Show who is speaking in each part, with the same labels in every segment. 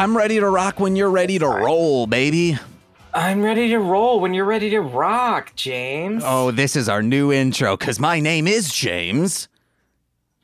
Speaker 1: I'm ready to rock when you're ready to roll, baby.
Speaker 2: I'm ready to roll when you're ready to rock, James.
Speaker 1: Oh, this is our new intro because my name is James.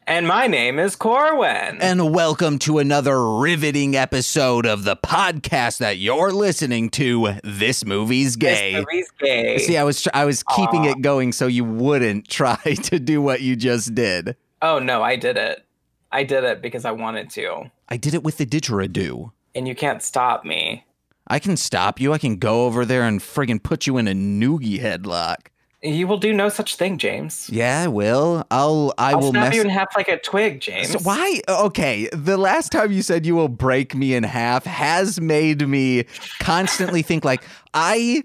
Speaker 2: And my name is Corwin.
Speaker 1: And welcome to another riveting episode of the podcast that you're listening to. This movie's gay.
Speaker 2: This movie's gay.
Speaker 1: See, I was tr- I was keeping it going so you wouldn't try to do what you just did.
Speaker 2: Oh no, I did it. I did it because I wanted to.
Speaker 1: I did it with the didgeridoo.
Speaker 2: And you can't stop me.
Speaker 1: I can stop you. I can go over there and friggin' put you in a noogie headlock.
Speaker 2: You will do no such thing, James.
Speaker 1: Yeah, I will. I'll. I
Speaker 2: I'll
Speaker 1: will
Speaker 2: snap
Speaker 1: mess.
Speaker 2: you in half like a twig, James.
Speaker 1: So why? Okay, the last time you said you will break me in half has made me constantly think like I.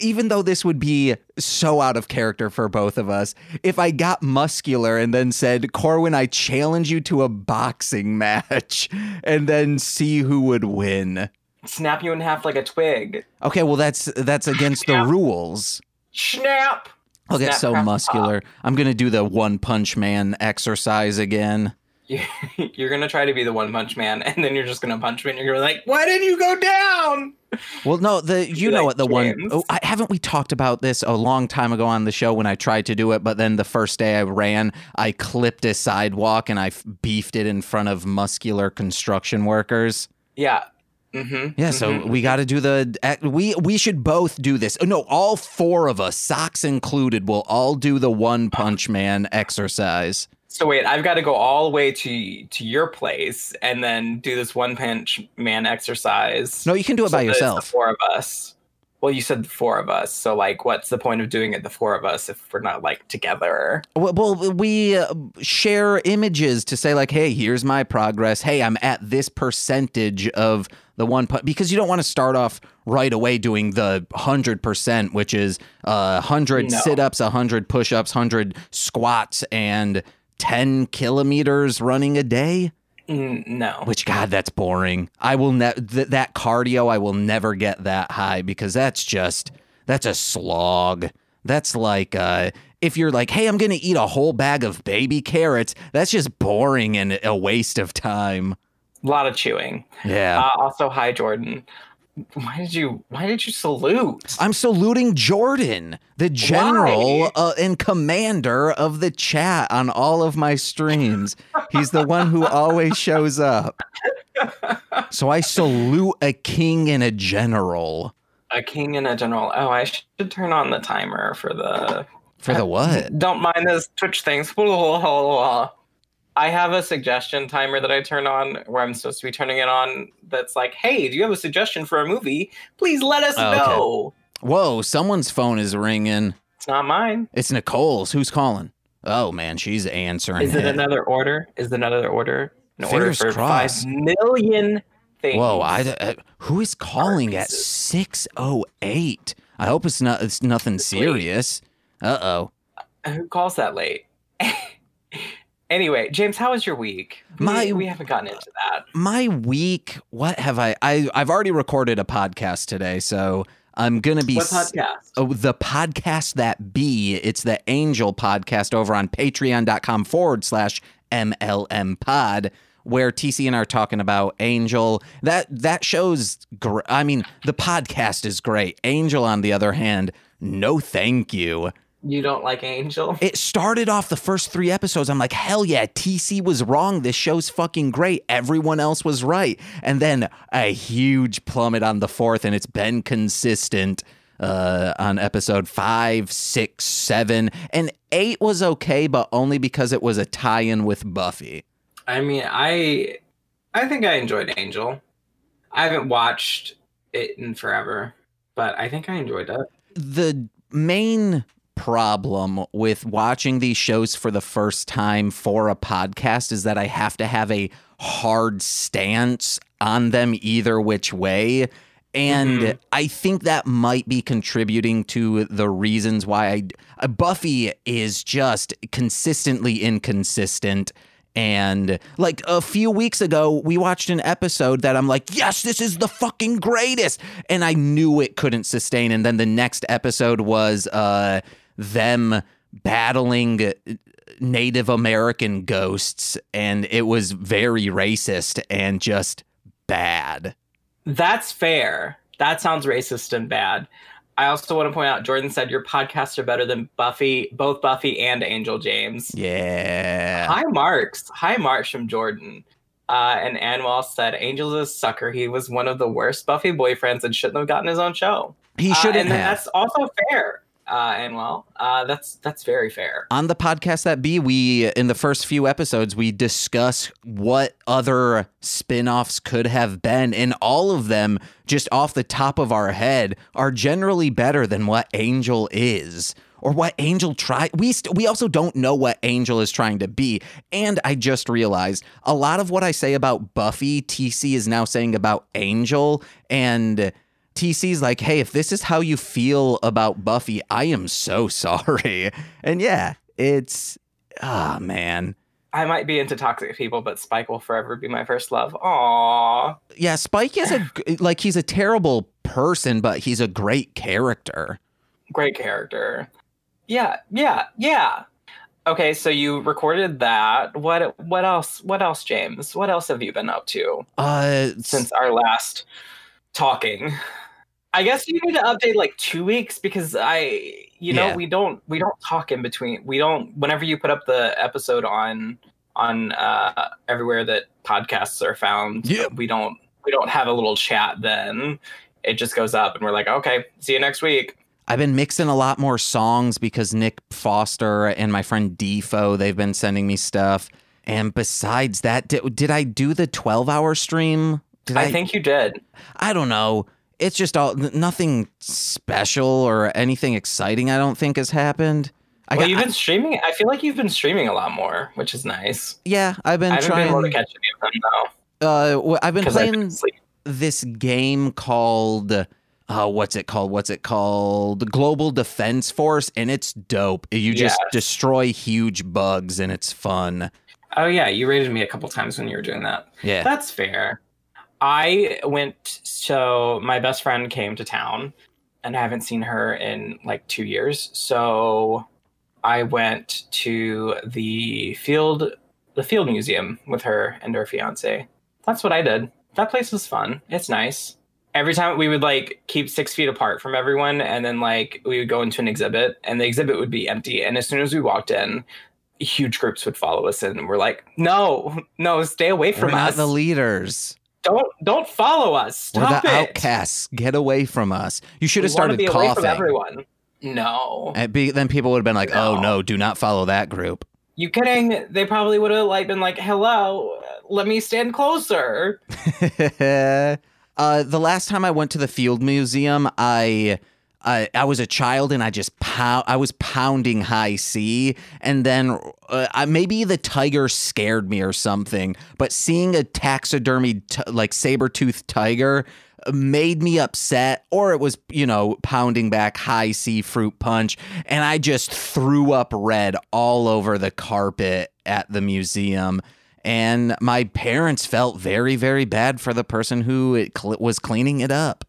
Speaker 1: Even though this would be so out of character for both of us, if I got muscular and then said, Corwin, I challenge you to a boxing match and then see who would win.
Speaker 2: Snap you in half like a twig.
Speaker 1: Okay, well that's that's against the rules.
Speaker 2: Snap.
Speaker 1: I'll get
Speaker 2: Snap,
Speaker 1: so muscular. I'm gonna do the one punch man exercise again.
Speaker 2: You- You're gonna try to be the one punch man, and then you're just gonna punch me, and you're gonna be like, "Why didn't you go down?"
Speaker 1: Well, no, the you know
Speaker 2: like,
Speaker 1: what the one oh, I, haven't we talked about this a long time ago on the show when I tried to do it, but then the first day I ran, I clipped a sidewalk and I f- beefed it in front of muscular construction workers.
Speaker 2: Yeah. Mm-hmm.
Speaker 1: Yeah, so we got to do the we we should both do this. Oh, no, all four of us, socks included, will all do the one punch man exercise.
Speaker 2: So wait, I've got to go all the way to to your place and then do this one punch man exercise.
Speaker 1: No, you can do it
Speaker 2: so
Speaker 1: by yourself.
Speaker 2: The four of us. Well, you said the four of us. So like, what's the point of doing it the four of us if we're not like together?
Speaker 1: Well, well we uh, share images to say like, "Hey, here's my progress. Hey, I'm at this percentage of the one pu-, because you don't want to start off right away doing the hundred percent, which is uh, hundred
Speaker 2: No.
Speaker 1: sit-ups, hundred push-ups, hundred squats, and ten kilometers running a day.
Speaker 2: Mm, no.
Speaker 1: Which God, that's boring. I will ne- th- that cardio. I will never get that high because that's just that's a slog. That's like uh, if you're like, hey, I'm gonna eat a whole bag of baby carrots. That's just boring and a waste of time.
Speaker 2: A lot of chewing.
Speaker 1: Yeah,
Speaker 2: Uh, also, hi Jordan. Why did you Why did you salute?
Speaker 1: I'm saluting Jordan, the general uh, and commander of the chat on all of my streams. He's the one who always shows up. So I salute a king and a general.
Speaker 2: A king and a general. Oh, I should turn on the timer for the
Speaker 1: For the what?
Speaker 2: Don't mind this Twitch things. I have a suggestion timer that I turn on where I'm supposed to be turning it on. That's like, hey, do you have a suggestion for a movie? Please let us
Speaker 1: Oh, okay.
Speaker 2: know.
Speaker 1: Whoa, someone's phone is ringing.
Speaker 2: It's not mine.
Speaker 1: It's Nicole's. Who's calling? Oh man, she's answering.
Speaker 2: Is it another order? Is it another order? An
Speaker 1: Fingers
Speaker 2: order for
Speaker 1: crossed.
Speaker 2: five million things.
Speaker 1: Whoa, I, uh, who is calling at six oh eight? I hope it's not. It's nothing serious. Uh oh.
Speaker 2: Who calls that late? Anyway, James, how was your week?
Speaker 1: My-
Speaker 2: we haven't gotten into that.
Speaker 1: My week. What have I? I I've already recorded a podcast today, so I'm gonna be.
Speaker 2: What podcast?
Speaker 1: Oh, the podcast that be it's the angel podcast over on patreon.com forward slash mlm pod where tc and i are talking about angel that that shows gr- i mean the podcast is great angel on the other hand no thank you
Speaker 2: You don't like Angel?
Speaker 1: it started off the first three episodes. I'm like, hell yeah, TC was wrong. This show's fucking great. Everyone else was right. And then a huge plummet on the fourth, and it's been consistent uh, on episode five, six, seven, and eight was okay, but only because it was a tie-in with Buffy.
Speaker 2: I mean, I I think I enjoyed Angel. I haven't watched it in forever, but I think I enjoyed it.
Speaker 1: the main problem with watching these shows for the first time for a podcast is that I have to have a hard stance on them either which way. And
Speaker 2: Mhm.
Speaker 1: I think that might be contributing to the reasons why I uh, Buffy is just consistently inconsistent. And like a few weeks ago, we watched an episode that I'm like, yes, this is the fucking greatest. And I knew it couldn't sustain. And then the next episode was uh, them battling uh, Native American ghosts. And it was very racist and just bad.
Speaker 2: That's fair. That sounds racist and bad. I also want to point out Jordan said your podcasts are better than Buffy, both Buffy and Angel James.
Speaker 1: Yeah.
Speaker 2: High marks. High marks from Jordan. Uh, and Anwal said Angel's a sucker. He was one of the worst Buffy boyfriends and shouldn't have gotten his own show.
Speaker 1: He
Speaker 2: Uh,
Speaker 1: shouldn't
Speaker 2: and then
Speaker 1: have.
Speaker 2: That's also fair. Uh, Anwal. Uh, that's that's very fair.
Speaker 1: On the podcast that be, we in the first few episodes we discuss what other spin-offs could have been, and all of them, just off the top of our head, are generally better than what Angel is. Or what Angel tried. We st- we also don't know what Angel is trying to be. And I just realized a lot of what I say about Buffy, TC is now saying about Angel. And TC's like, hey, if this is how you feel about Buffy, I am so sorry. And yeah, it's ah man.
Speaker 2: I might be into toxic people, but Spike will forever be my first love. Aww.
Speaker 1: Yeah, Spike is a like he's a terrible person, but he's a great character.
Speaker 2: Great character. Yeah, yeah, yeah. Okay, so you recorded that. What what else? What else, James? What else have you been up to
Speaker 1: Uh
Speaker 2: since our last talking? I guess you need to update like two weeks because I, you know,
Speaker 1: Yeah.
Speaker 2: we don't we don't talk in between. We don't. Whenever you put up the episode on on uh, everywhere that podcasts are found,
Speaker 1: Yeah.
Speaker 2: we don't we don't have a little chat. Then it just goes up, and we're like, okay, see you next week.
Speaker 1: I've been mixing a lot more songs because Nick Foster and my friend Defo, they've been sending me stuff. And besides that, did, did I do the 12 hour stream? Did
Speaker 2: I think you did.
Speaker 1: I don't know. It's just all nothing special or anything exciting. I don't think has happened. I
Speaker 2: well,
Speaker 1: got,
Speaker 2: you've been streaming. I feel like you've been streaming a lot more, which is nice.
Speaker 1: yeah, I've been
Speaker 2: I haven't
Speaker 1: trying.
Speaker 2: been able to catch any of them though,
Speaker 1: uh, I've been
Speaker 2: because I've
Speaker 1: playing
Speaker 2: been
Speaker 1: this game called. Uh, what's it called? What's it called? Global Defense Force, and it's dope. You just
Speaker 2: Yes.
Speaker 1: destroy huge bugs, and it's fun.
Speaker 2: Oh yeah, you rated me a couple times when you were doing that.
Speaker 1: Yeah.
Speaker 2: That's fair. I went. So my best friend came to town, and I haven't seen her in like two years. So I went to the field, the field museum with her and her fiance. That's what I did. That place was fun. It's nice. Every time we would like keep six feet apart from everyone, and then like we would go into an exhibit, and the exhibit would be empty. And as soon as we walked in, huge groups would follow us and we're like, "No, no, stay away
Speaker 1: We're
Speaker 2: from
Speaker 1: not
Speaker 2: us!
Speaker 1: the leaders.
Speaker 2: Don't, don't follow us!
Speaker 1: We're the
Speaker 2: it!
Speaker 1: outcasts. Get away from us. You should
Speaker 2: We
Speaker 1: have
Speaker 2: wanna
Speaker 1: started
Speaker 2: be away from
Speaker 1: coughing.
Speaker 2: everyone. No,
Speaker 1: And be, then people would have been like, "Oh
Speaker 2: No.
Speaker 1: no, do not follow that group."
Speaker 2: you kidding? They probably would have like been like, "Hello, let me stand closer."
Speaker 1: uh, the last time I went to the Field Museum, I. I, I was a child and I just pound, I was pounding Hi-C. And then uh, I, maybe the tiger scared me or something but seeing a taxidermied t- like saber-toothed tiger uh, made me upset or it was you know pounding back Hi-C fruit punch. And I just threw up red all over the carpet at the museum. And my parents felt very very bad for the person who cl- was cleaning it up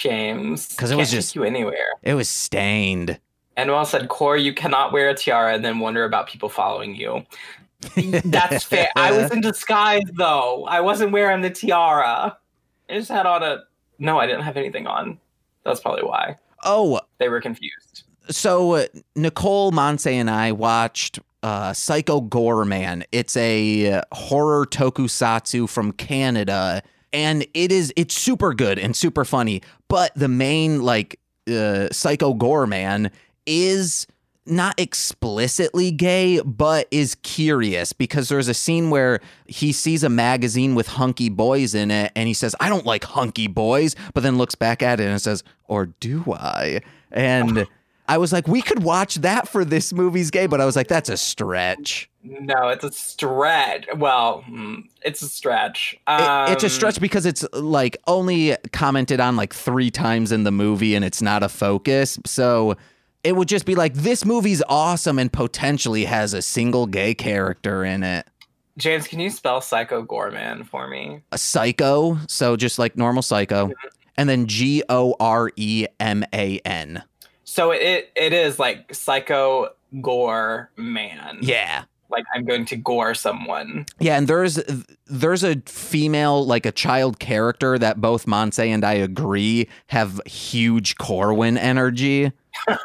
Speaker 2: James,
Speaker 1: 'Cause it was just-
Speaker 2: you anywhere.
Speaker 1: it was stained
Speaker 2: And well said, Core, you cannot wear a tiara and then wonder about people following you. That's fair. I was in disguise though. I wasn't wearing the tiara. I just had on a. No, I didn't have anything on. That's probably why
Speaker 1: oh
Speaker 2: they were confused.
Speaker 1: so uh, Nicole Monse and I watched uh, Psycho Goreman. It's a uh, horror tokusatsu from Canada, and it is it's super good and super funny. But the main like uh, Psycho Goreman is not explicitly gay, but is curious because there's a scene where he sees a magazine with hunky boys in it and he says, I don't like hunky boys, but then looks back at it and says, Or do I? And I was like, We could watch that for this movie's gay, but I was like, That's a stretch.
Speaker 2: No, it's a stretch. Well, hmm, it's a stretch.
Speaker 1: It- it's a
Speaker 2: Um,
Speaker 1: stretch because it's like only commented on like three times in the movie and it's not a focus. So it would just be like, This movie's awesome and potentially has a single gay character in it.
Speaker 2: James, can you spell Psycho Gorman for me?
Speaker 1: a psycho, so just like normal psycho, and then G O R E M A N.
Speaker 2: So it it is like Psycho Gore Man.
Speaker 1: Yeah.
Speaker 2: like I'm going to gore someone.
Speaker 1: Yeah, and there's there's a female like a child character that both Monse and I agree have huge Corwin energy. Uh,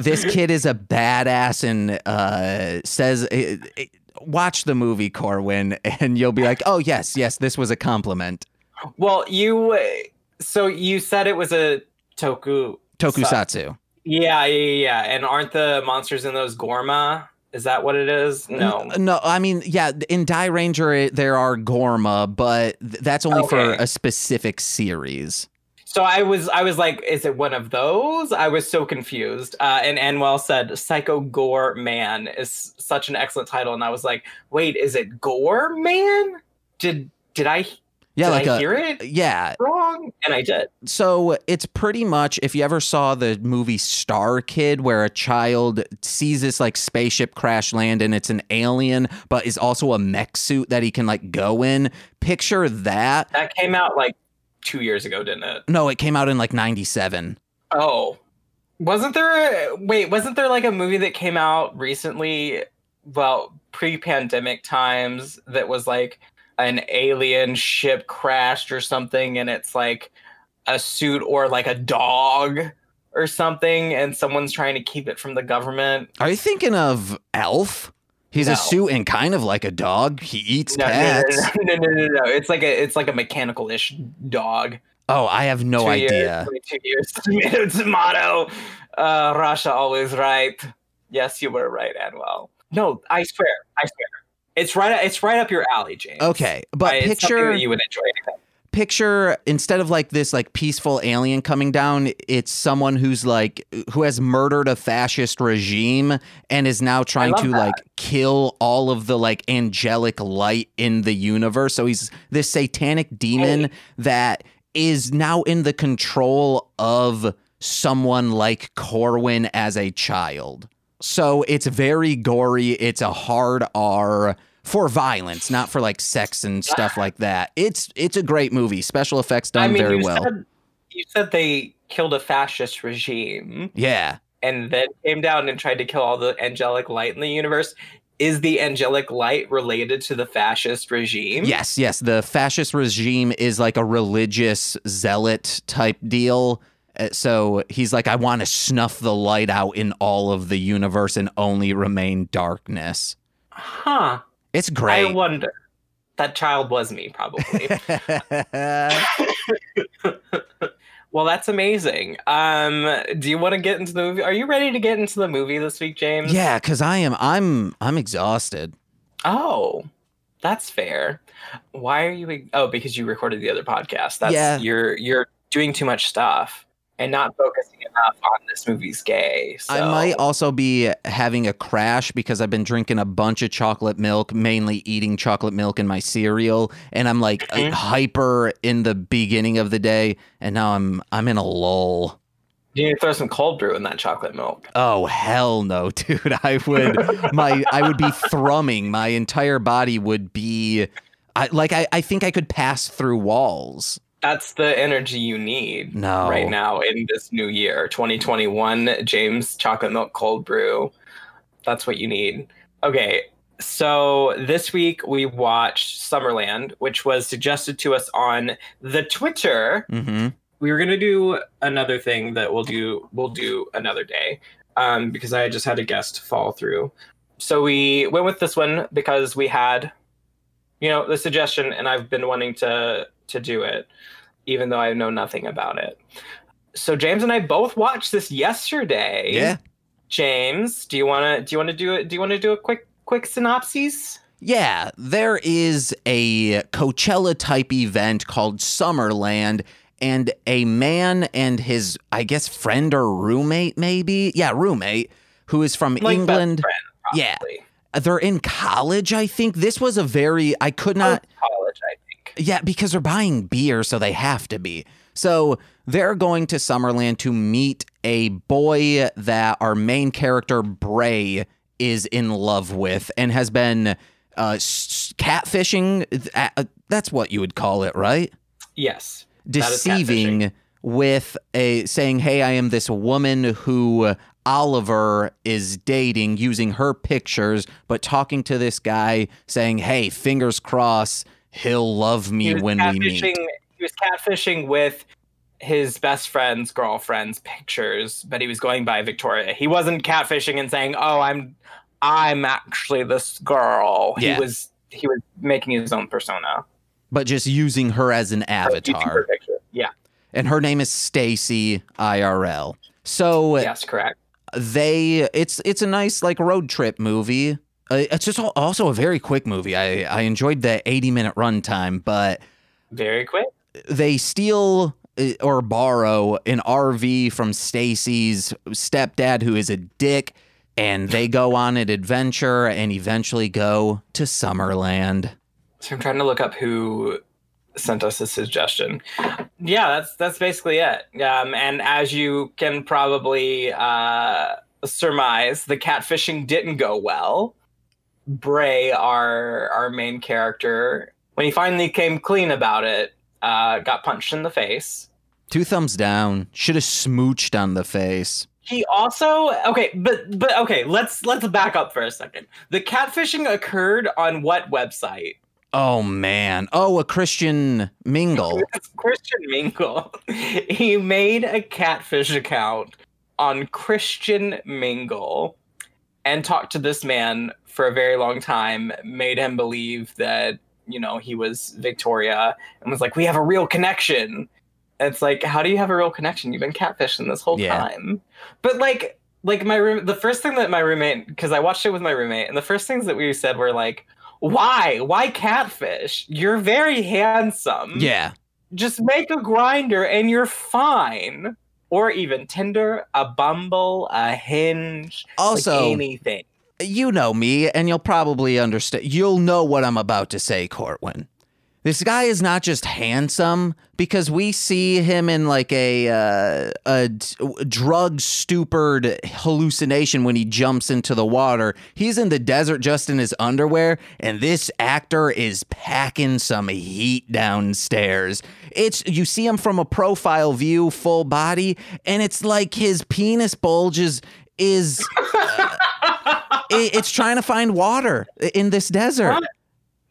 Speaker 1: this kid is a badass and uh, says, uh, uh, "Watch the movie Corwin," and you'll be like, "Oh yes, yes, this was a compliment."
Speaker 2: well, you so you said it was a toku
Speaker 1: Tokusatsu.
Speaker 2: Yeah, yeah, yeah. And aren't the monsters in those Gorma? Is that what it is? No.
Speaker 1: No, I mean, yeah, in Dairanger there are Gorma, but that's only for a specific series.
Speaker 2: So I was I was like, is it one of those? I was so confused. Uh, and Anwell said Psycho Goreman is such an excellent title. And I was like, wait, is it Gore Man? Did did I
Speaker 1: Yeah,
Speaker 2: did
Speaker 1: like
Speaker 2: I
Speaker 1: a
Speaker 2: hear it
Speaker 1: yeah.
Speaker 2: wrong? And I did.
Speaker 1: So it's pretty much if you ever saw the movie Star Kid, where a child sees this like spaceship crash land and it's an alien, but is also a mech suit that he can like go in. Picture that.
Speaker 2: That came out like two years ago, didn't it?
Speaker 1: No, it came out in like '97.
Speaker 2: Oh, wasn't there? A, wait, wasn't there like a movie that came out recently? Well, pre-pandemic times that was like an alien ship crashed or something, and it's like a suit or like a dog or something, and someone's trying to keep it from the government.
Speaker 1: Are you thinking of Elf? He's
Speaker 2: No.
Speaker 1: a suit and kind of like a dog. He eats
Speaker 2: No, no,
Speaker 1: cats.
Speaker 2: no, no, no, no, no. It's like a it's like a mechanical-ish dog.
Speaker 1: Oh, I have no
Speaker 2: Two
Speaker 1: idea.
Speaker 2: Years, two years. Tomato, tomato. Uh, Russia always right. Yes, you were right, Anwell. No, I swear, I swear. It's right. It's right up your alley, James.
Speaker 1: Okay, but
Speaker 2: it's
Speaker 1: picture
Speaker 2: you would enjoy.
Speaker 1: picture instead of like this like peaceful alien coming down it's someone who's like who has murdered a fascist regime and is now trying to
Speaker 2: that.
Speaker 1: like kill all of the like angelic light in the universe so he's this satanic demon
Speaker 2: Hey.
Speaker 1: that is now in the control of someone like Corwin as a child so it's very gory it's a hard R for violence, not for like sex and stuff like that. It's it's a great movie. Special effects done
Speaker 2: I mean,
Speaker 1: very
Speaker 2: you
Speaker 1: well.
Speaker 2: said you said they killed a fascist regime
Speaker 1: yeah.
Speaker 2: and then came down and tried to kill all the angelic light in the universe. Is the angelic light related to the fascist regime?
Speaker 1: Yes, yes. The fascist regime is like a religious zealot type deal. Uh, So he's like, I want to snuff the light out in all of the universe and only remain darkness.
Speaker 2: Huh.
Speaker 1: It's great.
Speaker 2: I wonder. That child was me, probably. well, that's amazing. Um, do you want to get into the movie? Are you ready to get into the movie this week, James?
Speaker 1: yeah, because I am I'm I'm exhausted.
Speaker 2: Oh, that's fair. Why are you? Oh, because you recorded the other podcast. That's
Speaker 1: Yeah.
Speaker 2: you're you're doing too much stuff and not focusing enough on this movie's gay. So.
Speaker 1: I might also be having a crash because I've been drinking a bunch of chocolate milk, mainly eating chocolate milk in my cereal, and I'm like
Speaker 2: Mhm.
Speaker 1: hyper in the beginning of the day, and now I'm I'm in a lull.
Speaker 2: You need to throw some cold brew in that chocolate milk.
Speaker 1: Oh hell no, dude! I would my I would be thrumming. My entire body would be, I like I I think I could pass through walls.
Speaker 2: That's the energy you need
Speaker 1: No.
Speaker 2: right now in this new year, 2021. James Chocolate Milk Cold Brew. That's what you need. Okay, so this week we watched Summerland, which was suggested to us on the Twitter.
Speaker 1: Mm-hmm.
Speaker 2: We were gonna do another thing that we'll do. We'll do another day, um, because I just had a guest fall through. So we went with this one because we had, you know, the suggestion, and I've been wanting to to do it, even though I know nothing about it. So James and I both watched this yesterday.
Speaker 1: Yeah,
Speaker 2: James, do you wanna do you wanna do it? Do you wanna do a quick quick synopsis?
Speaker 1: Yeah, there is a Coachella type event called Summerland, and a man and his, I guess, friend or roommate, maybe? Yeah, roommate, who is from
Speaker 2: Like
Speaker 1: England.
Speaker 2: friend,
Speaker 1: Yeah. They're in college, I think. This was a very, I could not.
Speaker 2: Oh, college, I think.
Speaker 1: Yeah, because they're buying beer, so they have to be. So they're going to Summerland to meet a boy that our main character, Bray, is in love with and has been uh, catfishing. That's what you would call it, right?
Speaker 2: Yes.
Speaker 1: Deceiving with a saying, "Hey, I am this woman who Oliver is dating using her pictures, but talking to this guy saying, "Hey, fingers crossed, he'll love me when we meet."
Speaker 2: He was catfishing with his best friend's girlfriend's pictures, but he was going by Victoria. He wasn't catfishing and saying, "Oh, I'm, I'm actually this girl."
Speaker 1: Yeah.
Speaker 2: He was he was making his own persona.
Speaker 1: But just using her as an avatar.
Speaker 2: Yeah.
Speaker 1: And her name is Stacy IRL. So
Speaker 2: Yes, correct.
Speaker 1: they it's it's a nice like road trip movie. Uh, it's just also a very quick movie. I I enjoyed the 80 minute runtime, but
Speaker 2: Very quick.
Speaker 1: they steal uh, or borrow an RV from Stacy's stepdad who is a dick and they go on an adventure and eventually go to Summerland.
Speaker 2: So I'm trying to look up who sent us a suggestion. Yeah, that's that's basically it. Um, and as you can probably uh, surmise, the catfishing didn't go well. Bray, our our main character, when he finally came clean about it, uh, got punched in the face.
Speaker 1: Two thumbs down. Should have smooched on the face.
Speaker 2: He also okay, but but okay, let's let's back up for a second. The catfishing occurred on what website?
Speaker 1: Oh man. Oh, a Christian mingle.
Speaker 2: Christian Mingle. He made a catfish account on Christian Mingle and talked to this man for a very long time, made him believe that, you know, he was Victoria and was like, We have a real connection. And it's like, how do you have a real connection? You've been catfishing this whole
Speaker 1: Yeah.
Speaker 2: time. But like like my room the first thing that my roommate because I watched it with my roommate, and the first things that we said were like, why? Why catfish? You're very handsome
Speaker 1: Yeah.
Speaker 2: just make a Grindr and you're fine. Or even Tinder, a Bumble, a Hinge, like
Speaker 1: Also,
Speaker 2: anything.
Speaker 1: you know me, and you'll probably understand. You'll know what I'm about to say, Corwin. This guy is not just handsome because we see him in like a uh, a drug stupid hallucination when he jumps into the water. He's in the desert just in his underwear, and this actor is packing some heat downstairs. It's you see him from a profile view, full body, and it's like his penis bulges is it, it's trying to find water in this desert.
Speaker 2: What?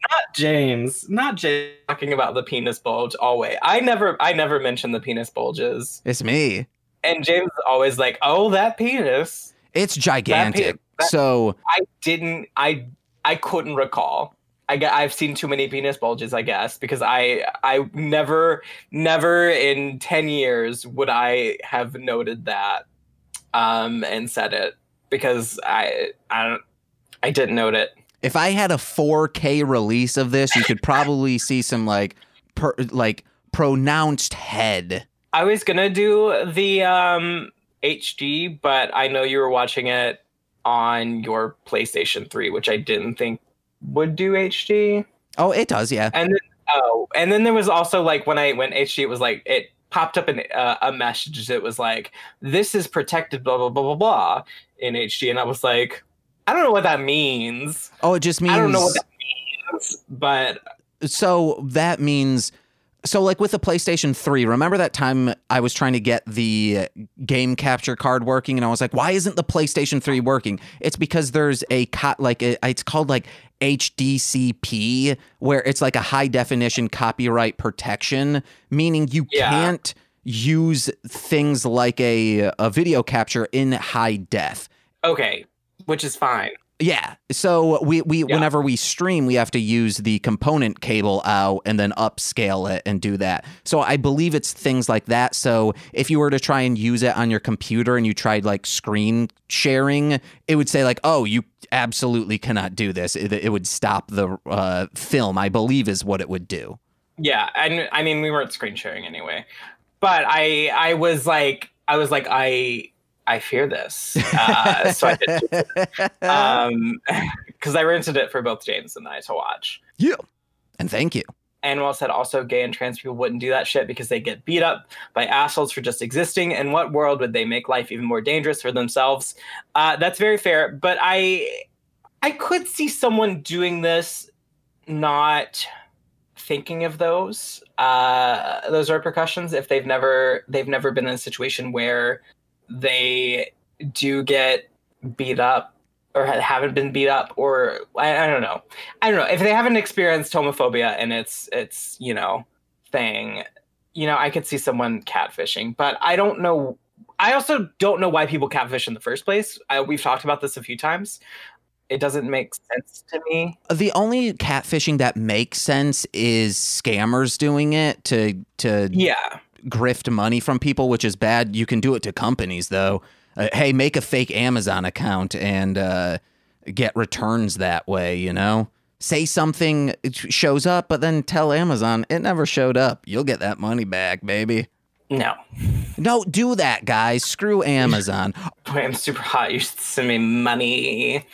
Speaker 2: Not James. Not James talking about the penis bulge always. I never I never mention the penis bulges.
Speaker 1: It's me.
Speaker 2: And James is always like, oh that penis.
Speaker 1: It's gigantic.
Speaker 2: that-
Speaker 1: so
Speaker 2: I didn't I I couldn't recall. I get, I've seen too many penis bulges, I guess, because I I never never in ten years would I have noted that um and said it because I I don't I didn't note it.
Speaker 1: If I had a 4K release of this, you could probably see some like per, like pronounced head.
Speaker 2: I was gonna do the um HD, but I know you were watching it on your PlayStation 3, which I didn't think would do HD.
Speaker 1: Oh, it does, yeah.
Speaker 2: And then oh, and then there was also like when I went HD, it was like it popped up in uh, a message that was like, "This is protected," blah blah blah blah blah in HD, and I was like, I don't know what that means.
Speaker 1: Oh, it just means
Speaker 2: I don't know what that means, but
Speaker 1: so that means so like with the PlayStation 3, remember that time I was trying to get the uh, game capture card working and I was like, why isn't the PlayStation 3 working? It's because there's a co- like a, it's called like HDCP where it's like a high definition copyright protection, meaning you
Speaker 2: Yeah.
Speaker 1: can't use things like a a video capture in high def.
Speaker 2: okay, which is fine.
Speaker 1: Yeah. So we we
Speaker 2: Yeah.
Speaker 1: whenever we stream, we have to use the component cable out and then upscale it and do that. So I believe it's things like that. So if you were to try and use it on your computer and you tried like screen sharing, it would say like, "Oh, you absolutely cannot do this." It, it would stop the uh, film. I believe is what it would do.
Speaker 2: Yeah, and I mean we weren't screen sharing anyway, but I I was like I was like I I fear this, uh, so I did um because I rented it for both James and I to watch.
Speaker 1: yeah. And thank you.
Speaker 2: And Anwell said also gay and trans people wouldn't do that shit because they get beat up by assholes for just existing. In what world would they make life even more dangerous for themselves? Uh, that's very fair, but I I could see someone doing this not thinking of those uh, those repercussions if they've never they've never been in a situation where they do get beat up or haven't been beat up or I, I don't know I don't know if they haven't experienced homophobia and it's it's you know thing you know I could see someone catfishing but I don't know I also don't know why people catfish in the first place. I, we've talked about this a few times. It doesn't make sense to me.
Speaker 1: The only catfishing that makes sense is scammers doing it to to
Speaker 2: Yeah.
Speaker 1: Grift money from people, which is bad. You can do it to companies though. Uh, hey, make a fake Amazon account and uh, get returns that way. You know, say something shows up, but then tell Amazon it never showed up. You'll get that money back, baby.
Speaker 2: No.
Speaker 1: No, do that, guys. Screw Amazon.
Speaker 2: I'm super hot. You should send me money.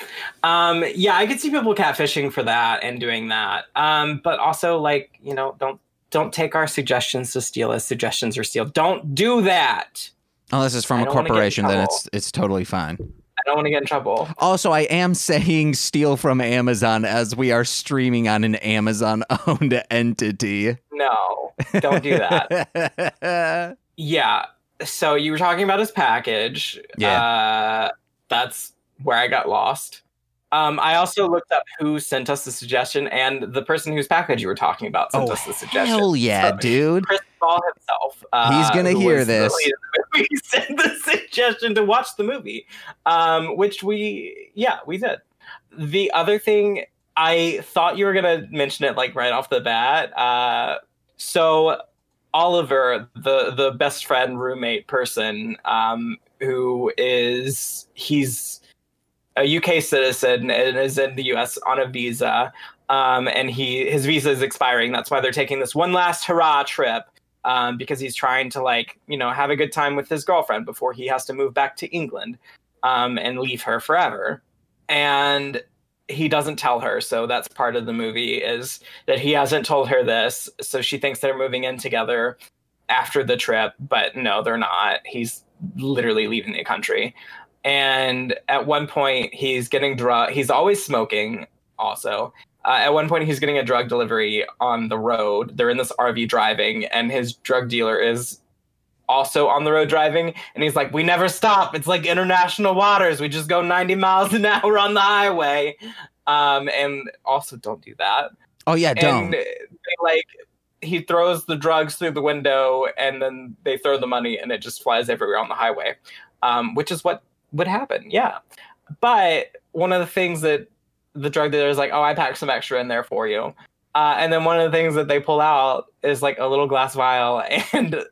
Speaker 2: Um, yeah, I could see people catfishing for that and doing that. Um, but also like, you know, don't don't take our suggestions to steal as suggestions or steal. Don't do that.
Speaker 1: Unless it's from
Speaker 2: I
Speaker 1: a
Speaker 2: don't wanna get in
Speaker 1: corporation, then it's it's totally fine.
Speaker 2: I don't want to get in trouble.
Speaker 1: Also, I am saying steal from Amazon as we are streaming on an Amazon owned entity.
Speaker 2: No, don't do that. Yeah. So you were talking about his package.
Speaker 1: Yeah.
Speaker 2: Uh, that's where I got lost. Um, I also looked up who sent us the suggestion, and the person whose package you were talking about sent
Speaker 1: oh,
Speaker 2: us the suggestion.
Speaker 1: hell yeah,
Speaker 2: So,
Speaker 1: dude.
Speaker 2: Chris Ball himself. Uh,
Speaker 1: He's gonna hear this.
Speaker 2: lead of the movie, sent the suggestion to watch the movie, um, which we, yeah, we did. The other thing, I thought you were gonna mention it like right off the bat. Uh, so Oliver, the the best friend, roommate person, um, who is he's a UK citizen and is in the US on a visa. Um, and he his visa is expiring. That's why they're taking this one last hurrah trip. Um, because he's trying to like, you know, have a good time with his girlfriend before he has to move back to England um, and leave her forever. And he doesn't tell her, so that's part of the movie is that he hasn't told her this. So she thinks they're moving in together after the trip, but no, they're not. He's literally leaving the country. And at one point, he's getting drug. He's always smoking. Also, uh, at one point, he's getting a drug delivery on the road. They're in this RV driving, and his drug dealer is also on the road driving. And he's like, "We never stop. It's like international waters. We just go 90 miles an hour on the highway." Um, and also, don't do that
Speaker 1: Oh yeah, don't.
Speaker 2: and they, like he throws the drugs through the window and then they throw the money and it just flies everywhere on the highway um, which is what would happen yeah. But one of the things that the drug dealer is like oh i packed some extra in there for you. Uh, and then one of the things that they pull out is like a little glass vial and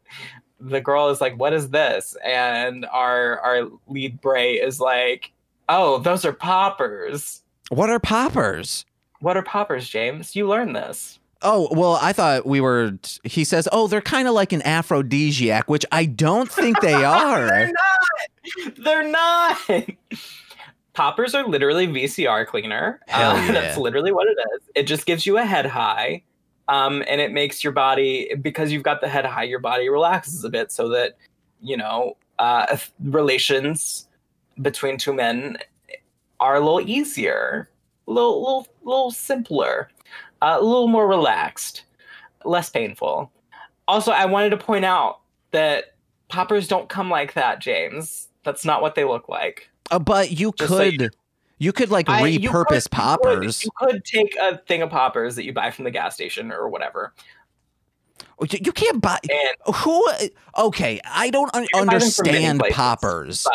Speaker 2: the girl is like what is this? And our our lead bray is like oh those are poppers.
Speaker 1: What are poppers?
Speaker 2: what are poppers james? You learned this
Speaker 1: Oh, well, I thought we were. He says, oh, they're kind of like an aphrodisiac, which I don't think they are.
Speaker 2: They're not. They're not. Poppers are literally VCR cleaner.
Speaker 1: Hell yeah.
Speaker 2: That's literally what it is. It just gives you a head high, um, and it makes your body because you've got the head high. Your body relaxes a bit so that you know uh, relations between two men are a little easier, a little, little, little simpler, uh, a little more relaxed, less painful. Also, I wanted to point out that poppers don't come like that, James. That's not what they look like.
Speaker 1: Uh, but you
Speaker 2: Just so
Speaker 1: could,
Speaker 2: you
Speaker 1: you could like
Speaker 2: I- you could-
Speaker 1: repurpose
Speaker 2: you could-
Speaker 1: poppers.
Speaker 2: You could, take a thing of poppers that you buy from the gas station or whatever,
Speaker 1: You, you can't buy.
Speaker 2: and
Speaker 1: Who? Okay, I don't un-
Speaker 2: can buy them from many
Speaker 1: understand
Speaker 2: places,
Speaker 1: poppers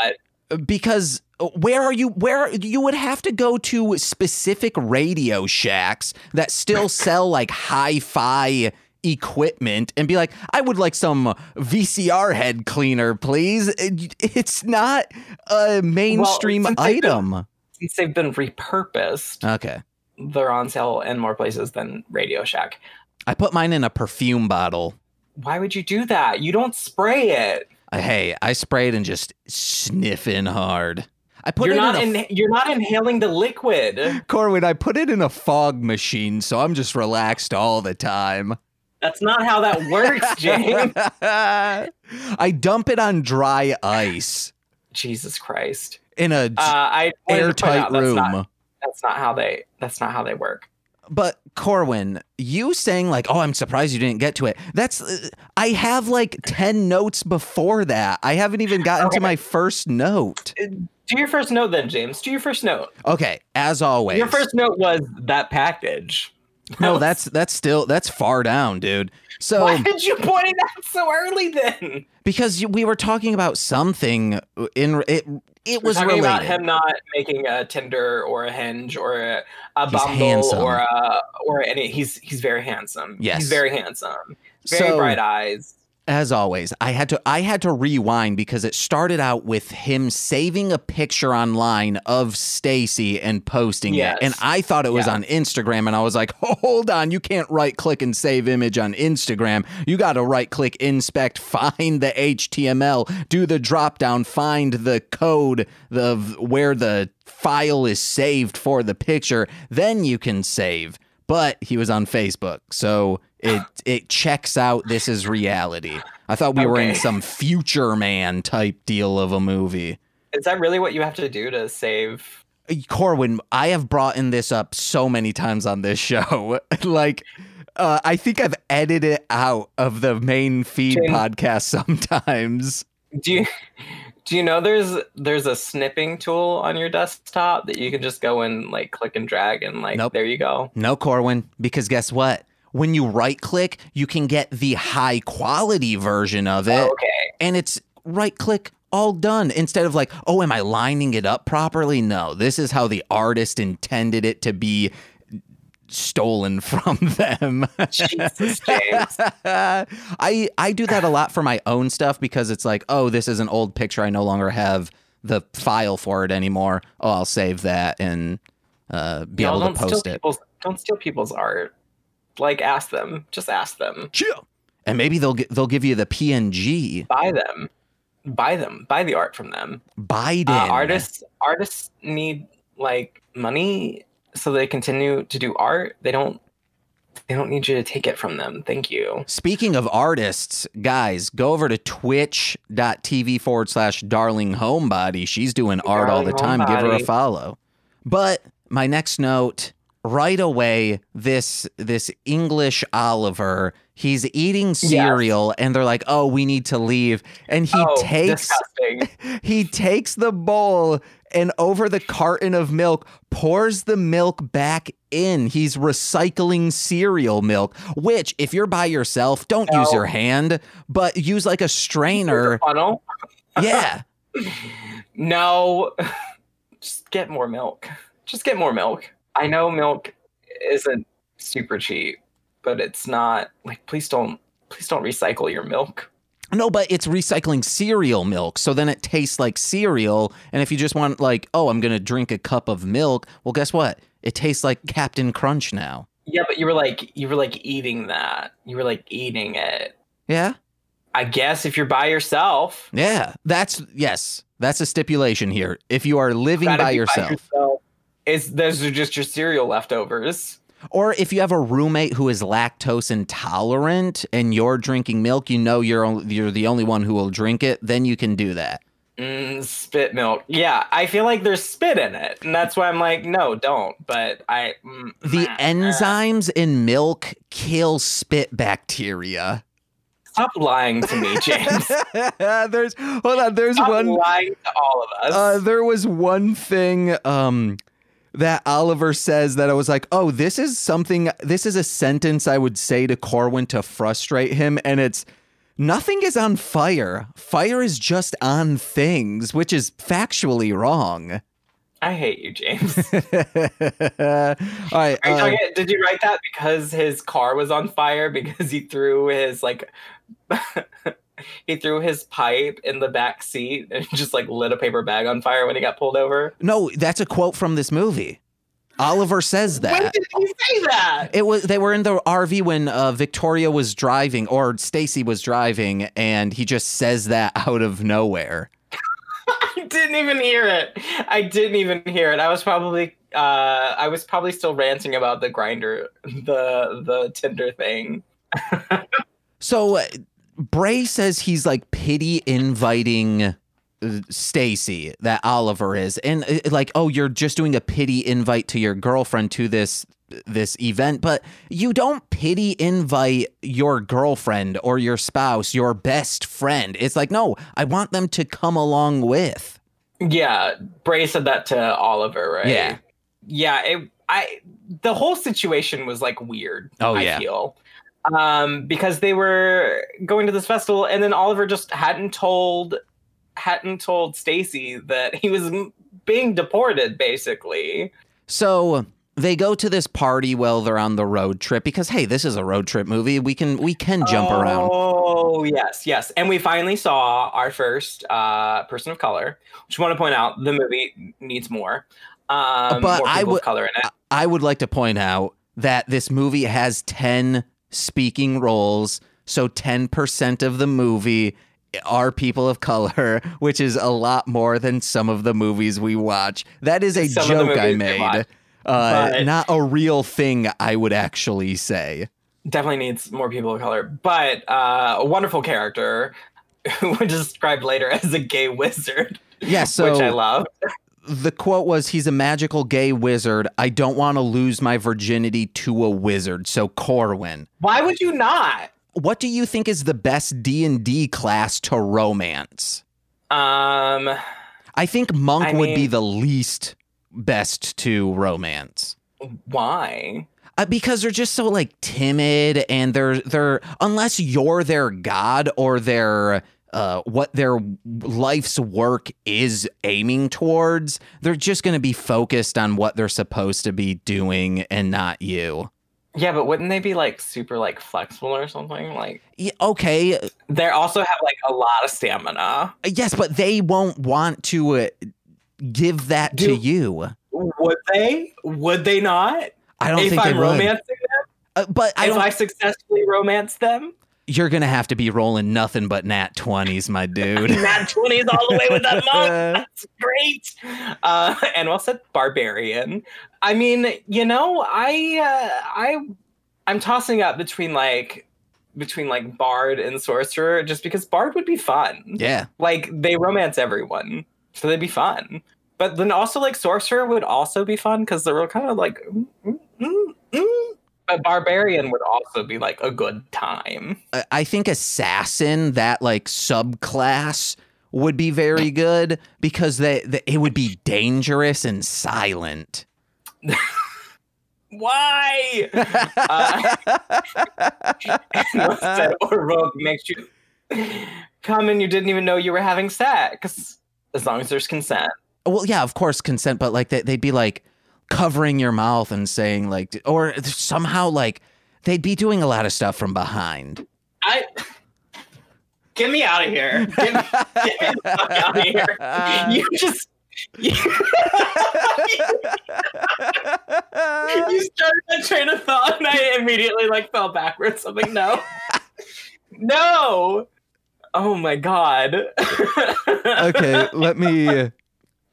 Speaker 1: because where are you? Where you would have to go to specific Radio Shacks that still sell like hi-fi equipment and be like, I would like some VCR head cleaner, please. It's not a mainstream
Speaker 2: since they've been-
Speaker 1: item.
Speaker 2: since they've been repurposed,
Speaker 1: Okay,
Speaker 2: they're on sale in more places than Radio Shack.
Speaker 1: I put mine in a perfume bottle.
Speaker 2: Why would you do that? You don't spray it.
Speaker 1: Uh, Hey, I sprayed and just sniffing hard. I put
Speaker 2: you're
Speaker 1: it
Speaker 2: not
Speaker 1: in a
Speaker 2: in, you're not inhaling the liquid.
Speaker 1: Corwin, I put it in a fog machine, so I'm just relaxed all the time.
Speaker 2: That's not how that works, James.
Speaker 1: I dump it on dry ice
Speaker 2: Jesus Christ.
Speaker 1: in a
Speaker 2: Uh, I wanted to point
Speaker 1: airtight
Speaker 2: out that's
Speaker 1: room.
Speaker 2: Not, that's not how they. That's not how they work.
Speaker 1: But Corwin, you saying like, "Oh, I'm surprised you didn't get to it." That's uh, I have like 10 notes before that. I haven't even gotten
Speaker 2: Okay.
Speaker 1: to my first note.
Speaker 2: Do your first note then, James. Do your first note.
Speaker 1: Okay, as always.
Speaker 2: Your first note was that package.
Speaker 1: No, that's that's still that's far down, dude. So
Speaker 2: Why did you point it out so early then?
Speaker 1: because we were talking about something in it it
Speaker 2: We're
Speaker 1: was
Speaker 2: talking
Speaker 1: related.
Speaker 2: about him not making a Tinder or a Hinge or a, a Bumble or a or any. He's he's very handsome.
Speaker 1: Yes.
Speaker 2: he's very handsome. Very
Speaker 1: So-
Speaker 2: bright eyes.
Speaker 1: As always, I had to I had to rewind because it started out with him saving a picture online of Stacy and posting
Speaker 2: Yes.
Speaker 1: it. And I thought it was
Speaker 2: Yeah.
Speaker 1: on Instagram and I was like, "Hold on, you can't right click and save image on Instagram. You got to right click inspect, find the HTML, do the drop down, find the code of where the file is saved for the picture, then you can save." But he was on Facebook. So it it checks out this is reality. I thought we were in some future man type deal of a movie.
Speaker 2: Is that really what you have to do to save?
Speaker 1: Corwin, I have brought in this up so many times on this show. like uh, I think I've edited it out of the main feed
Speaker 2: James-
Speaker 1: podcast sometimes.
Speaker 2: Do you do you know there's there's a snipping tool on your desktop that you can just go and like click and drag and like
Speaker 1: Nope.
Speaker 2: there you go.
Speaker 1: No, Corwin, because guess what? When you right click, you can get the high quality version of it.
Speaker 2: okay.
Speaker 1: and it's right click all done instead of like oh am i lining it up properly no this is how the artist intended it to be stolen from them
Speaker 2: Jesus, James.
Speaker 1: i i do that a lot for my own stuff because it's like oh this is an old picture i no longer have the file for it anymore oh i'll save that and uh, be
Speaker 2: Y'all
Speaker 1: able to post it
Speaker 2: don't steal people's art. Like ask them. Just ask them.
Speaker 1: Chill. and maybe they'll they'll give you the png
Speaker 2: Buy them. Buy them. Buy the art from them.
Speaker 1: biden
Speaker 2: Uh, artists artists need like money so they continue to do art. They don't they don't need you to take it from them. Thank you.
Speaker 1: Speaking of artists, guys, go over to twitch.tv forward slash darling homebody. She's doing art all the
Speaker 2: Darling
Speaker 1: time. Give her a follow. But my next note, right away, this this English Oliver, he's eating cereal and they're like, oh, we need to leave. And he
Speaker 2: oh,
Speaker 1: takes
Speaker 2: disgusting.
Speaker 1: he takes the bowl and over the carton of milk pours the milk back in. He's recycling cereal milk, which if you're by yourself, don't use your hand, but use like a strainer.
Speaker 2: funnel.
Speaker 1: yeah.
Speaker 2: No, just get more milk. Just get more milk. I know milk isn't super cheap, but it's not like please don't please don't recycle your milk.
Speaker 1: No, but it's recycling cereal milk. So then it tastes like cereal. And if you just want like, oh, I'm going to drink a cup of milk, well, guess what? It tastes like Captain Crunch now.
Speaker 2: Yeah, but you were like you were like eating that. You were like eating it.
Speaker 1: Yeah.
Speaker 2: I guess if you're by yourself,
Speaker 1: Yeah. That's, yes, that's a stipulation here. If you are living
Speaker 2: gotta
Speaker 1: by yourself.
Speaker 2: Is those are just your cereal leftovers?
Speaker 1: Or if you have a roommate who is lactose intolerant and you're drinking milk, you know you're on- you're the only one who will drink it, then you can do that.
Speaker 2: Mm, spit milk. Yeah, I feel like there's spit in it, and that's why I'm like, no, don't. But I mm,
Speaker 1: The enzymes in milk kill spit bacteria.
Speaker 2: Stop lying to me, James.
Speaker 1: there's hold on, there's
Speaker 2: Stop
Speaker 1: one
Speaker 2: lying to all of us.
Speaker 1: uh, there was one thing um that Oliver says that I was like, oh, this is something, this is a sentence I would say to Corwin to frustrate him. And it's, nothing is on fire. Fire is just on things, which is factually wrong.
Speaker 2: I hate you, James.
Speaker 1: All right.
Speaker 2: You
Speaker 1: uh,
Speaker 2: did you write that because his car was on fire because he threw his like he threw his pipe in the back seat and just like lit a paper bag on fire when he got pulled over?
Speaker 1: no, that's a quote from this movie. Oliver says
Speaker 2: When
Speaker 1: that.
Speaker 2: did he say that?
Speaker 1: It was they were in the RV when uh, Victoria was driving or Stacy was driving, and he just says that out of nowhere.
Speaker 2: I didn't even hear it. I didn't even hear it. I was probably uh I was probably still ranting about the Grindr the the Tinder thing.
Speaker 1: So uh, Bray says he's like pity inviting uh, Stacy that Oliver is, and uh, like, oh, you're just doing a pity invite to your girlfriend to this this event, but you don't pity invite your girlfriend or your spouse, your best friend. It's like, no, I want them to come along with.
Speaker 2: Yeah, Bray said that to Oliver, right?
Speaker 1: Yeah.
Speaker 2: Yeah, it, I the whole situation was like weird.
Speaker 1: Oh,
Speaker 2: I
Speaker 1: yeah.
Speaker 2: feel. Um, because they were going to this festival, and then Oliver just hadn't told hadn't told Stacy that he was being deported, basically.
Speaker 1: So they go to this party while they're on the road trip because hey, this is a road trip movie. We can we can jump around.
Speaker 2: Oh yes, yes, and we finally saw our first uh, person of color. Which I want to point out, the movie needs more. Um,
Speaker 1: But
Speaker 2: more
Speaker 1: I would-
Speaker 2: color in it.
Speaker 1: I would like to point out that this movie has 10 speaking roles, so 10% of the movie are people of color, which is a lot more than some of the movies we watch. That is a
Speaker 2: Some
Speaker 1: joke I made. Uh, not a real thing, I would actually say.
Speaker 2: definitely needs more people of color, but uh, a wonderful character who was described later as a gay wizard,
Speaker 1: Yeah, so
Speaker 2: which I love.
Speaker 1: The quote was he's a magical gay wizard. I don't want to lose my virginity to a wizard. So Corwin.
Speaker 2: Why would you not?
Speaker 1: What do you think is the best D&D class to romance?
Speaker 2: Um,
Speaker 1: I think monk
Speaker 2: I
Speaker 1: would be the least best to romance.
Speaker 2: why?
Speaker 1: Uh, because they're just so like timid and they're they're unless you're their god or their uh what their life's work is aiming towards, they're just going to be focused on what they're supposed to be doing and not you.
Speaker 2: Yeah, but wouldn't they be like super like flexible or something? Like
Speaker 1: Yeah, okay,
Speaker 2: they also have like a lot of stamina.
Speaker 1: yes, but they won't want to uh, give that to you.
Speaker 2: Would they? Would they not?
Speaker 1: I don't
Speaker 2: if
Speaker 1: think
Speaker 2: I'm
Speaker 1: they would.
Speaker 2: romancing them,
Speaker 1: Uh, but I
Speaker 2: if
Speaker 1: don't
Speaker 2: I successfully romance them,
Speaker 1: you're gonna have to be rolling nothing but nat 20s my dude
Speaker 2: Nat 20s all the way with that monk. That's great. Uh, and that barbarian? I mean, you know, I, uh, I, I'm tossing up between like, between like bard and sorcerer, just because bard would be fun.
Speaker 1: yeah
Speaker 2: Like they romance everyone, so they'd be fun. But then also like sorcerer would also be fun because they were kind of like, mm, mm, mm, mm. But barbarian would also be like a good time.
Speaker 1: I- think assassin that like subclass would be very good because they, they it would be dangerous and silent
Speaker 2: Why? Uh, that or rogue makes you come and you didn't even know you were having sex. As long as there's consent.
Speaker 1: well yeah of course consent but like they, they'd be like covering your mouth and saying like or somehow like they'd be doing a lot of stuff from behind
Speaker 2: I get me out of here. Get me, get me out of here. You just you, you started that train of thought and I immediately like fell backwards. I'm like, no. No. Oh my god.
Speaker 1: okay let me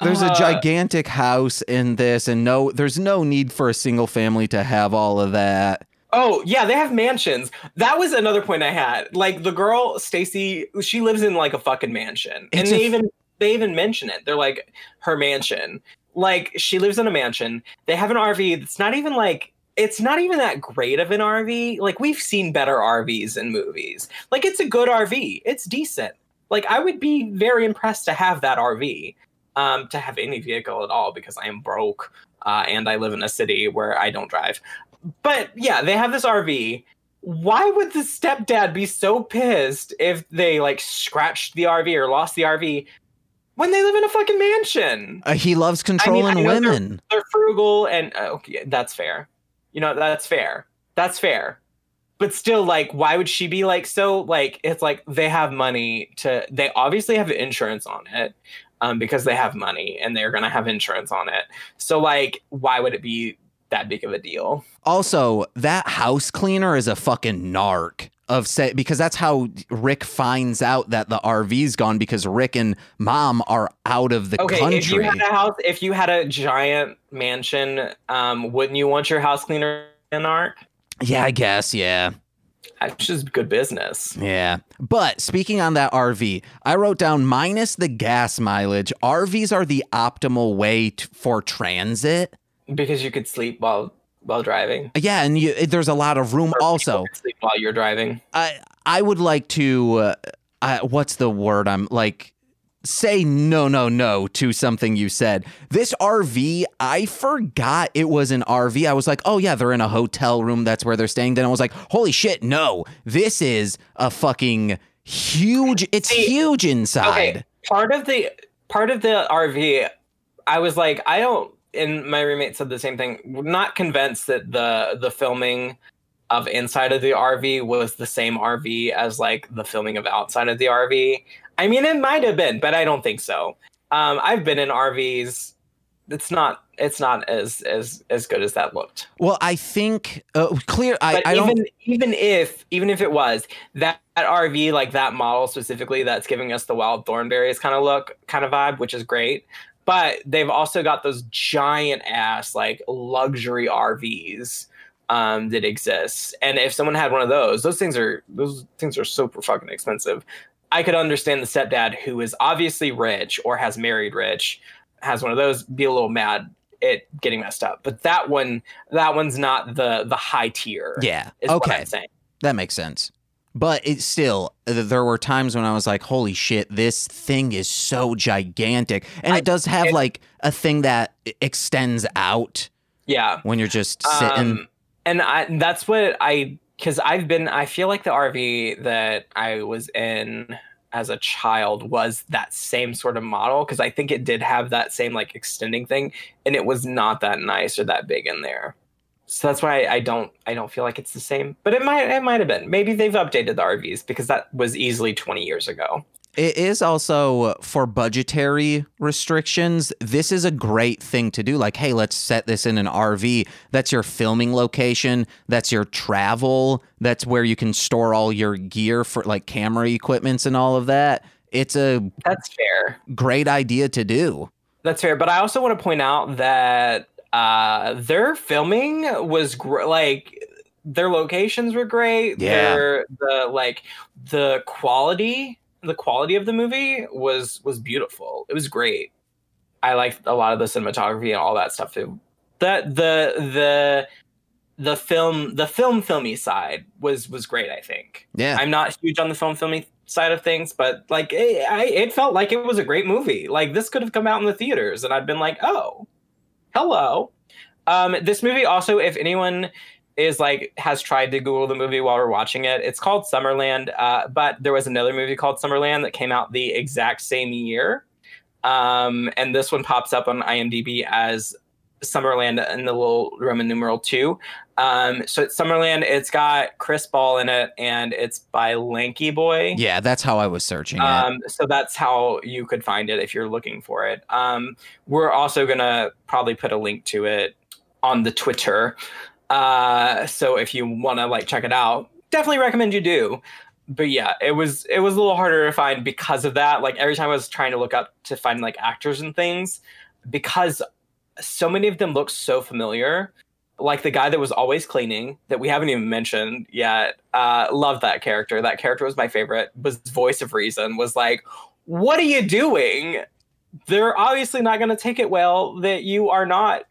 Speaker 1: there's a
Speaker 2: Uh,
Speaker 1: gigantic house in this and no there's no need for a single family to have all of that
Speaker 2: Oh yeah, they have mansions. That was another point I had. Like the girl Stacy, she lives in like a fucking mansion, and they
Speaker 1: a-
Speaker 2: even they even mention it. They're like her mansion. Like she lives in a mansion. They have an RV that's not even like it's not even that great of an RV. Like we've seen better RVs in movies. Like it's a good RV. It's decent. Like I would be very impressed to have that RV. Um, to have any vehicle at all because I am broke uh, and I live in a city where I don't drive. But yeah, they have this RV. Why would the stepdad be so pissed if they like scratched the RV or lost the RV when they live in a fucking mansion?
Speaker 1: Uh, he loves controlling
Speaker 2: I know they're-
Speaker 1: women
Speaker 2: They're frugal and uh, okay, that's fair. You know, that's fair. That's fair. But still, like, why would she be like so? Like, it's like they have money to. They obviously have insurance on it, um, because they have money and they're gonna have insurance on it. So, like, why would it be that big of a deal?
Speaker 1: Also, that house cleaner is a fucking narc of say because that's how Rick finds out that the RV's gone because Rick and mom are out of the
Speaker 2: Okay,
Speaker 1: country.
Speaker 2: if you had a house, if you had a giant mansion, um, wouldn't you want your house cleaner in art?
Speaker 1: yeah, I guess, yeah.
Speaker 2: That's just good business.
Speaker 1: Yeah. But speaking on that RV, I wrote down minus the gas mileage, RVs are the optimal way t- for transit.
Speaker 2: Because you could sleep while while driving.
Speaker 1: Yeah, and you, there's a lot of room
Speaker 2: Or
Speaker 1: also.
Speaker 2: sleep while you're driving.
Speaker 1: I I would like to uh, I, what's the word I'm like say no no no to something you said. This RV, I forgot it was an RV. I was like, "Oh yeah, they're in a hotel room. That's where they're staying." Then I was like, "Holy shit, no. This is a fucking huge it's
Speaker 2: See,
Speaker 1: huge inside."
Speaker 2: Okay, part of the part of the RV, I was like, I don't. And my roommate said the same thing. Not convinced that the the filming of inside of the RV was the same RV as like the filming of outside of the RV. I mean, it might have been, but I don't think so. Um, I've been in RVs. It's not. It's not as as as good as that looked.
Speaker 1: Well, I think uh, clear I, I
Speaker 2: even
Speaker 1: don't
Speaker 2: even if even if it was that, that RV like that model specifically that's giving us the wild Thornberrys kind of look kind of vibe, which is great. But they've also got those giant ass like luxury RVs um, that exist. and if someone had one of those, those things are those things are super fucking expensive. I could understand the stepdad who is obviously rich or has married rich, has one of those, be a little mad at getting messed up. But that one, that one's not the the high tier.
Speaker 1: Yeah. Okay. That makes sense. But it still, there were times when I was like, holy shit, this thing is so gigantic. And
Speaker 2: I-
Speaker 1: it does have
Speaker 2: it-
Speaker 1: like a thing that extends out
Speaker 2: Yeah.
Speaker 1: when you're just sitting.
Speaker 2: Um, and I that's what I because I've been I feel like the RV that I was in as a child was that same sort of model because I think it did have that same like extending thing and it was not that nice or that big in there. So that's why I don't I don't feel like it's the same. But it might it might have been. Maybe they've updated the RVs because that was easily 20 years ago.
Speaker 1: It is also for budgetary restrictions. This is a great thing to do. Like, hey, let's set this in an RV. That's your filming location. That's your travel. That's where you can store all your gear for like camera equipments and all of that. It's a
Speaker 2: That's fair.
Speaker 1: great idea to do.
Speaker 2: That's fair, but I also want to point out that uh, their filming was gr- like their locations were great.
Speaker 1: Yeah.
Speaker 2: Their the like the quality, the quality of the movie was was beautiful. It was great. I liked a lot of the cinematography and all that stuff too. That the the the film the film filmy side was was great. I think.
Speaker 1: Yeah.
Speaker 2: I'm not huge on the film filming side of things, but like it, I, it felt like it was a great movie. Like this could have come out in the theaters, and I'd been like, oh, hello. Um, this movie also, if anyone is like has tried to Google the movie while we're watching it, it's called Summerland. Uh, but there was another movie called Summerland that came out the exact same year, um, and this one pops up on IMDb as Summerland in the little Roman numeral two. Um, so it's Summerland. It's got Chris Ball in it, and it's by Lanky Boy.
Speaker 1: Yeah, that's how I was searching it.
Speaker 2: Um, so that's how you could find it if you're looking for it. Um, we're also gonna probably put a link to it on the Twitter. Uh, so if you want to like check it out, definitely recommend you do. But yeah, it was it was a little harder to find because of that. Like every time I was trying to look up to find like actors and things, because so many of them look so familiar. Like the guy that was always cleaning that we haven't even mentioned yet. Uh, loved that character. That character was my favorite. Was voice of reason. Was like, what are you doing? They're obviously not going to take it well that you are not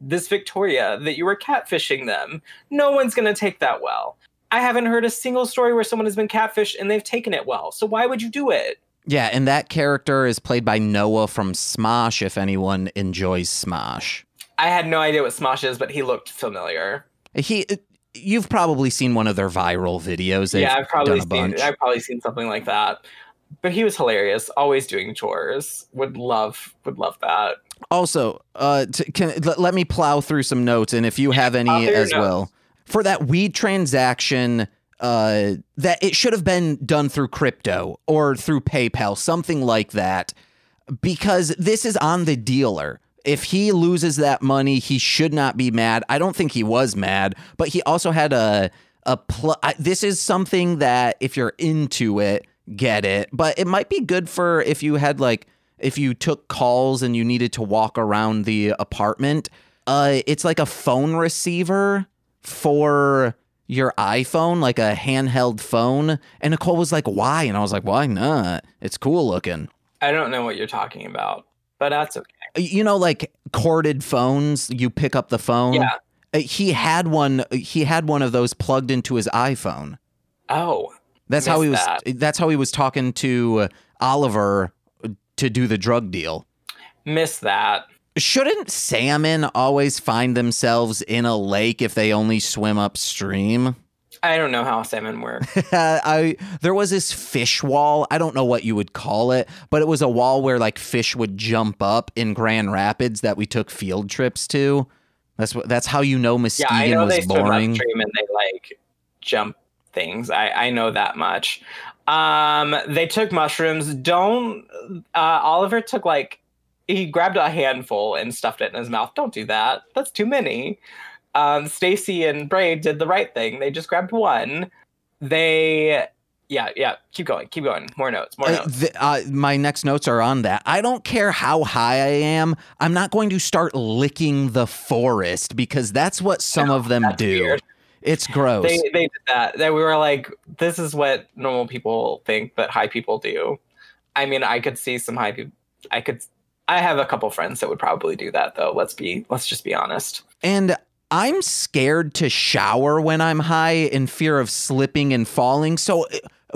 Speaker 2: this Victoria. That you were catfishing them. No one's going to take that well. I haven't heard a single story where someone has been catfished and they've taken it well. So why would you do it?
Speaker 1: yeah, and that character is played by Noah from Smosh. If anyone enjoys Smosh,
Speaker 2: I had no idea what Smosh is, but he looked familiar.
Speaker 1: he. Uh, you've probably seen one of their viral videos. They've
Speaker 2: yeah, I've probably seen
Speaker 1: bunch.
Speaker 2: I've probably seen something like that. But he was hilarious, always doing chores. Would love would love that.
Speaker 1: Also, uh, t- can let, let me plow through some notes, and if you have any as well for that weed transaction, uh, that it should have been done through crypto or through PayPal, something like that, because this is on the dealer. If he loses that money, he should not be mad. I don't think he was mad, but he also had a a pl- I, this is something that if you're into it, get it. But it might be good for if you had like if you took calls and you needed to walk around the apartment. Uh, it's like a phone receiver for your iPhone, like a handheld phone. And Nicole was like, "Why?" And I was like, "Why not? It's cool looking."
Speaker 2: I don't know what you're talking about, but that's okay.
Speaker 1: You know, like corded phones. You pick up the phone.
Speaker 2: Yeah.
Speaker 1: Uh, He had one. He had one of those plugged into his iPhone.
Speaker 2: Oh,
Speaker 1: That's how he was.
Speaker 2: Missed
Speaker 1: That's how he was talking to uh, Oliver to do the drug deal.
Speaker 2: miss that.
Speaker 1: Shouldn't salmon always find themselves in a lake if they only swim upstream?
Speaker 2: I don't know how salmon work.
Speaker 1: I there was this fish wall. I don't know what you would call it, but it was a wall where like fish would jump up in Grand Rapids that we took field trips to. That's what. That's how you know
Speaker 2: yeah,
Speaker 1: Muskegon
Speaker 2: I know they
Speaker 1: was
Speaker 2: swim upstream and they like jump things. I I know that much. Um, they took mushrooms. Don't. Uh, Oliver took like he grabbed a handful and stuffed it in his mouth. Don't do that. That's too many. Um, Stacy and Bray did the right thing. They just grabbed one. They. Yeah, yeah. Keep going. Keep going. More notes. More
Speaker 1: Uh,
Speaker 2: notes.
Speaker 1: uh, my next notes are on that. I don't care how high I am. I'm not going to start licking the forest because that's what some of them do.
Speaker 2: weird.
Speaker 1: It's gross.
Speaker 2: They they did that. That we were like, this is what normal people think, but high people do. I mean, I could see some high people. I could. I have a couple friends that would probably do that, though. Let's be. Let's just be honest.
Speaker 1: And I'm scared to shower when I'm high in fear of slipping and falling. So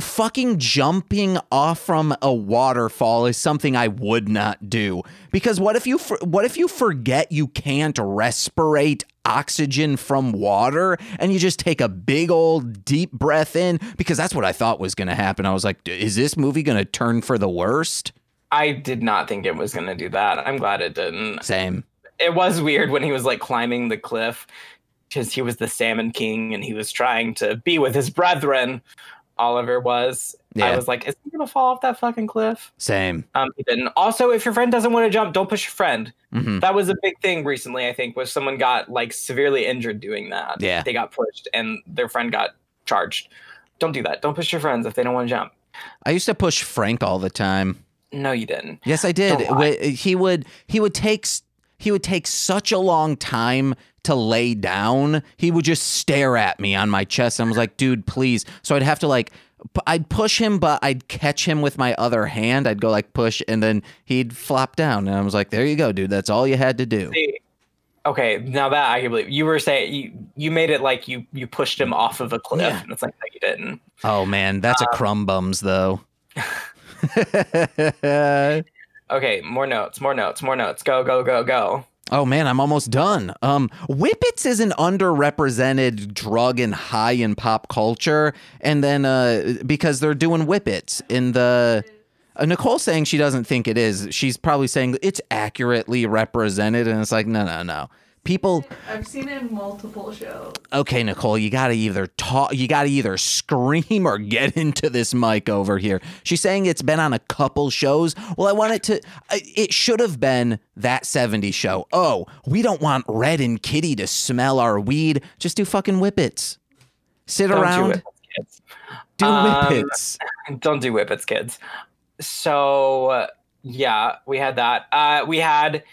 Speaker 1: fucking jumping off from a waterfall is something I would not do. Because what if you what if you forget you can't respirate oxygen from water and you just take a big old deep breath in because that's what I thought was going to happen. I was like, is this movie going to turn for the worst?
Speaker 2: I did not think it was going to do that. I'm glad it didn't.
Speaker 1: Same.
Speaker 2: It was weird when he was like climbing the cliff because he was the Salmon King and he was trying to be with his brethren. Oliver was. I was like, is he going to fall off that fucking cliff?
Speaker 1: Same.
Speaker 2: Um, he didn't. Also, if your friend doesn't want to jump, don't push your friend.
Speaker 1: hmm
Speaker 2: That was a big thing recently, I think, was someone got like severely injured doing that.
Speaker 1: Yeah.
Speaker 2: They got pushed and their friend got charged. Don't do that. Don't push your friends if they don't want to jump.
Speaker 1: I used to push Frank all the time.
Speaker 2: No, you didn't.
Speaker 1: Yes, I did.
Speaker 2: Don't lie.
Speaker 1: Wh- He would he would take he would take such a long time to lay down. He would just stare at me on my chest. And I was like, dude, please. So I'd have to like I'd push him, but I'd catch him with my other hand. I'd go like push, and then he'd flop down. And I was like, there you go, dude. That's all you had to do.
Speaker 2: See, okay, now that I can believe you were saying you you made it like you you pushed him off of a cliff,
Speaker 1: Yeah.
Speaker 2: and it's like no, you didn't.
Speaker 1: Oh man, that's a
Speaker 2: Um,
Speaker 1: crumb bums though.
Speaker 2: Okay, more notes, more notes, more notes. Go, go, go, go.
Speaker 1: Oh man, I'm almost done. Um, Whippets is an underrepresented drug and high in pop culture, and then uh, because they're doing Whippets in the. Uh, Nicole's saying she doesn't think it is. She's probably saying it's accurately represented, and it's like no, no, no. People,
Speaker 3: I've seen it in multiple shows.
Speaker 1: okay, Nicole, you gotta either talk, you gotta either scream or get into this mic over here. She's saying it's been on a couple shows. Well, I want it to, it should have been that 70 show. Oh, we don't want Red and Kitty to smell our weed. Just do fucking whippets. Sit
Speaker 2: Don't
Speaker 1: around,
Speaker 2: do whippets, kids.
Speaker 1: do
Speaker 2: Um,
Speaker 1: whippets.
Speaker 2: Don't do whippets, kids. So uh, yeah, we had that. Uh, we had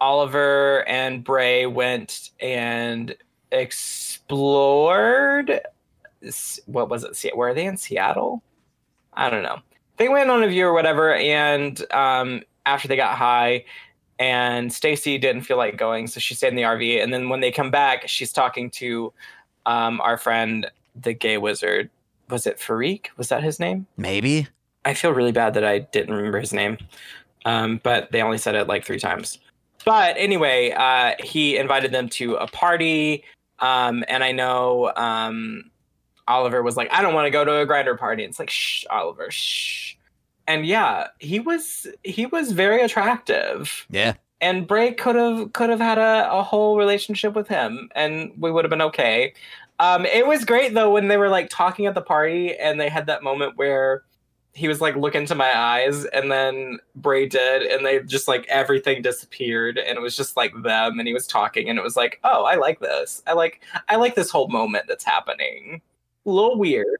Speaker 2: Oliver and Bray went and explored. What was it? Were they in Seattle? I don't know. They went on a view or whatever, and um, after they got high, and Stacy didn't feel like going, so she stayed in the RV. And then when they come back, she's talking to um, our friend, the gay wizard. Was it Farik? Was that his name?
Speaker 1: Maybe.
Speaker 2: I feel really bad that I didn't remember his name, um, but they only said it like three times. But anyway, uh, he invited them to a party, um, and I know um, Oliver was like, "I don't want to go to a Grindr party." It's like, "Shh, Oliver, shh." And yeah, he was he was very attractive,
Speaker 1: Yeah.
Speaker 2: and Bray could have could have had a, a whole relationship with him, and we would have been okay. Um, it was great though when they were like talking at the party, and they had that moment where he was like look into my eyes and then Bray did and they just like everything disappeared and it was just like them and he was talking and it was like oh I like this. I like I like this whole moment that's happening. A little weird.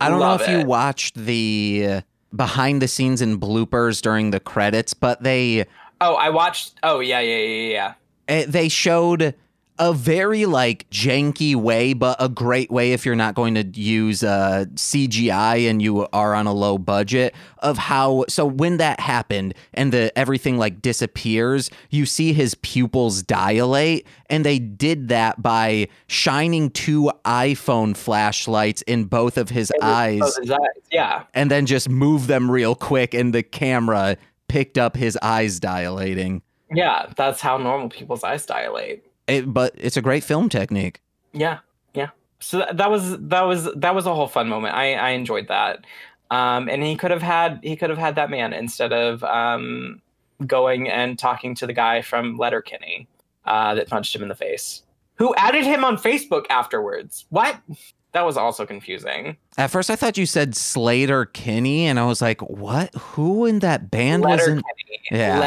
Speaker 1: I don't
Speaker 2: Love
Speaker 1: know if you watched the behind the scenes and bloopers during the credits, but they
Speaker 2: oh I watched oh yeah yeah yeah yeah.
Speaker 1: Eh, they showed a very like janky way, but a great way if you're not going to use uh, CGI and you are on a low budget. Of how so when that happened and the everything like disappears, you see his pupils dilate, and they did that by shining two iPhone flashlights in both of his eyes,
Speaker 2: Both his eyes. Yeah.
Speaker 1: and then just move them real quick, and the camera picked up his eyes dilating.
Speaker 2: Yeah. That's how normal people's eyes dilate.
Speaker 1: It, but it's a great film technique.
Speaker 2: Yeah, yeah. So that, was that was that was a whole fun moment. I I enjoyed that. Um, and he could have had he could have had that man instead of um, going and talking to the guy from Letterkenny uh, that punched him in the face, who added him on Facebook afterwards. What? That was also confusing.
Speaker 1: At first, I thought you said Sleater-Kinney, and I was like, "What? Who in that band was in?"
Speaker 2: Letterkenny.
Speaker 1: Yeah.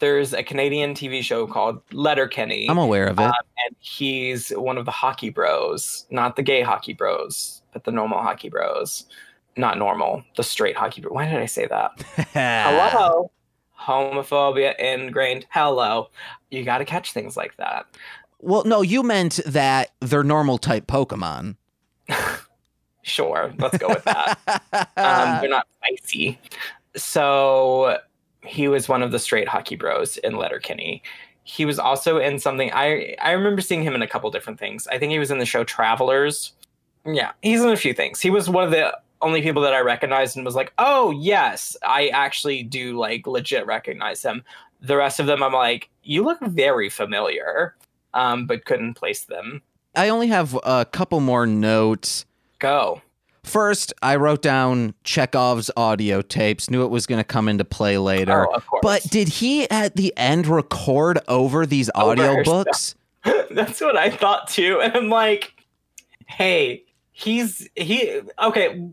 Speaker 2: There's a Canadian TV show called Letterkenny.
Speaker 1: I'm aware of it.
Speaker 2: Um, and he's one of the hockey bros, not the gay hockey bros, but the normal hockey bros. Not normal, the straight hockey bro. Why did I say that? Hello. Homophobia ingrained. Hello. You got to catch things like that.
Speaker 1: Well, no, you meant that they're normal type Pokemon.
Speaker 2: Sure, let's go with that. um, they're not spicy. So he was one of the straight hockey bros in Letterkenny. He was also in something I I remember seeing him in a couple different things. I think he was in the show Travelers. Yeah, he's in a few things. He was one of the only people that I recognized and was like, "Oh, yes, I actually do like legit recognize him." The rest of them I'm like, "You look very familiar." Um, but couldn't place them.
Speaker 1: I only have a couple more notes.
Speaker 2: Go.
Speaker 1: First, I wrote down Chekhov's audio tapes, knew it was going to come into play later.
Speaker 2: Oh.
Speaker 1: But did he at the end record over these audio books?
Speaker 2: That's what I thought too. And I'm like, hey, he's he okay,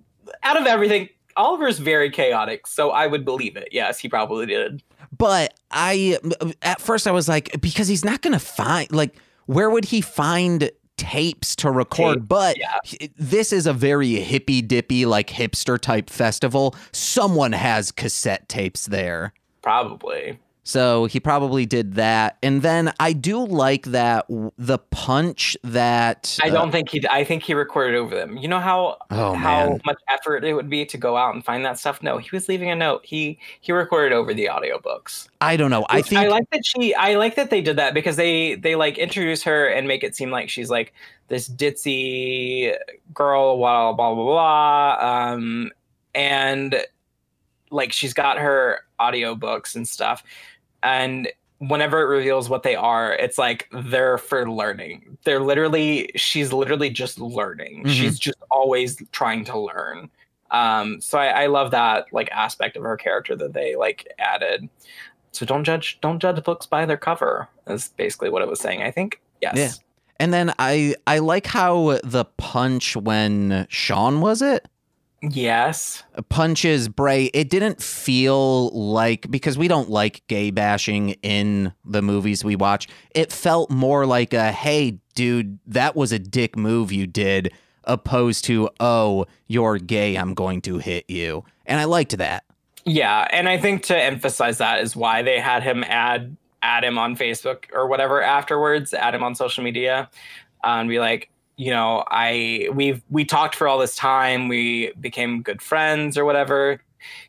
Speaker 2: out of everything, Oliver's very chaotic, so I would believe it. Yes, he probably did.
Speaker 1: But I, at first, I was like, because he's not going to find, like, where would he find tapes to record?
Speaker 2: Tape,
Speaker 1: but
Speaker 2: yeah.
Speaker 1: this is a very hippy dippy, like, hipster type festival. Someone has cassette tapes there.
Speaker 2: Probably.
Speaker 1: So he probably did that. And then I do like that the punch that.
Speaker 2: I
Speaker 1: uh,
Speaker 2: don't think he I think he recorded over them. You know how
Speaker 1: Oh,
Speaker 2: how
Speaker 1: man.
Speaker 2: much effort it would be to go out and find that stuff? No, he was leaving a note. He he recorded over the audiobooks.
Speaker 1: I don't know. I think.
Speaker 2: I like that she I like that they did that because they they like introduce her and make it seem like she's like this ditzy girl, blah blah blah blah blah. Um and like she's got her audiobooks and stuff. And whenever it reveals what they are, it's like they're for learning. They're literally she's literally just learning.
Speaker 1: Mhm.
Speaker 2: She's just always trying to learn. Um, so I, I love that like aspect of her character that they like added. So don't judge don't judge books by their cover. Is basically what it was saying. I think. Yes.
Speaker 1: Yeah. and then I I like how the punch when Sean was it
Speaker 2: Yes.
Speaker 1: punches Bray. It didn't feel like because we don't like gay bashing in the movies we watch. It felt more like a hey dude, that was a dick move you did, opposed to oh you're gay, I'm going to hit you, and I liked that.
Speaker 2: Yeah, and I think to emphasize that is why they had him add add him on Facebook or whatever afterwards, add him on social media, uh, and be like, you know, I we've we talked for all this time, we became good friends or whatever.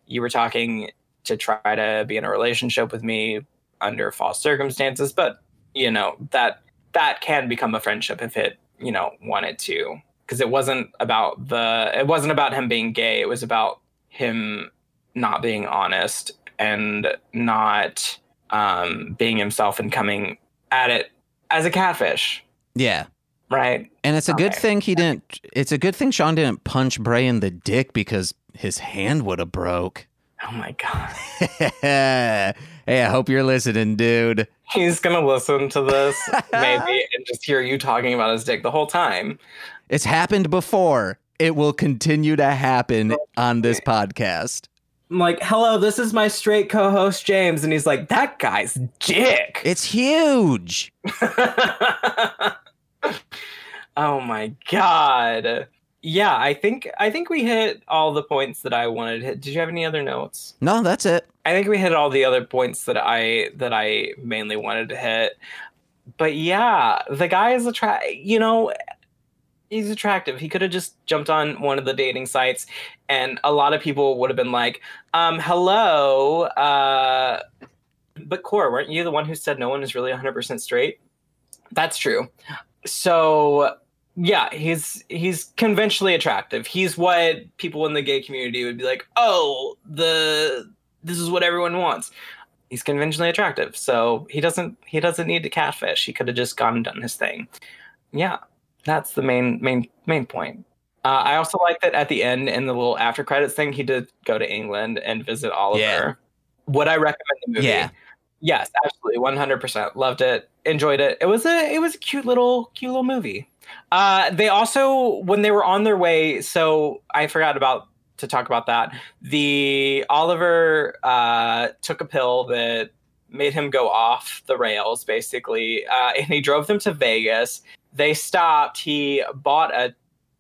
Speaker 2: You were talking to try to be in a relationship with me under false circumstances, but you know that that can become a friendship if it you know wanted to, because it wasn't about the it wasn't about him being gay, it was about him not being honest and not um, being himself and coming at it as a catfish,
Speaker 1: Yeah.
Speaker 2: Right?
Speaker 1: And it's a good
Speaker 2: Okay.
Speaker 1: thing he didn't. It's a good thing Sean didn't punch Bray in the dick because his hand would have broke.
Speaker 2: Oh my god,
Speaker 1: hey, I hope you're listening, dude.
Speaker 2: he's gonna listen to this maybe and just hear you talking about his dick the whole time.
Speaker 1: It's happened before. It will continue to happen on this podcast.
Speaker 2: I'm like, hello, this is my straight co-host James, and he's like, that guy's dick.
Speaker 1: It's huge.
Speaker 2: oh my god. Yeah, I think I think we hit all the points that I wanted to hit. Did you have any other notes?
Speaker 1: No, that's it.
Speaker 2: I think we hit all the other points that I that I mainly wanted to hit. but yeah, the guy is attract. You know, he's attractive. He could have just jumped on one of the dating sites, and a lot of people would have been like, um, "Hello." Uh, but Core, weren't you the one who said no one is really 100% straight? That's true. So yeah, he's he's conventionally attractive. He's what people in the gay community would be like, "Oh, the this is what everyone wants." He's conventionally attractive, so he doesn't he doesn't need to catfish. He could have just gone and done his thing. Yeah, that's the main main main point. Uh, I also like that at the end in the little after credits thing, he did go to England and visit Oliver.
Speaker 1: Yeah.
Speaker 2: Would I recommend the movie?
Speaker 1: Yeah.
Speaker 2: Yes, absolutely, one hundred percent. Loved it, enjoyed it. It was a it was a cute little cute little movie. Uh, they also when they were on their way, so I forgot about to talk about that. The Oliver uh, took a pill that made him go off the rails, basically, uh, and he drove them to Vegas. They stopped. He bought a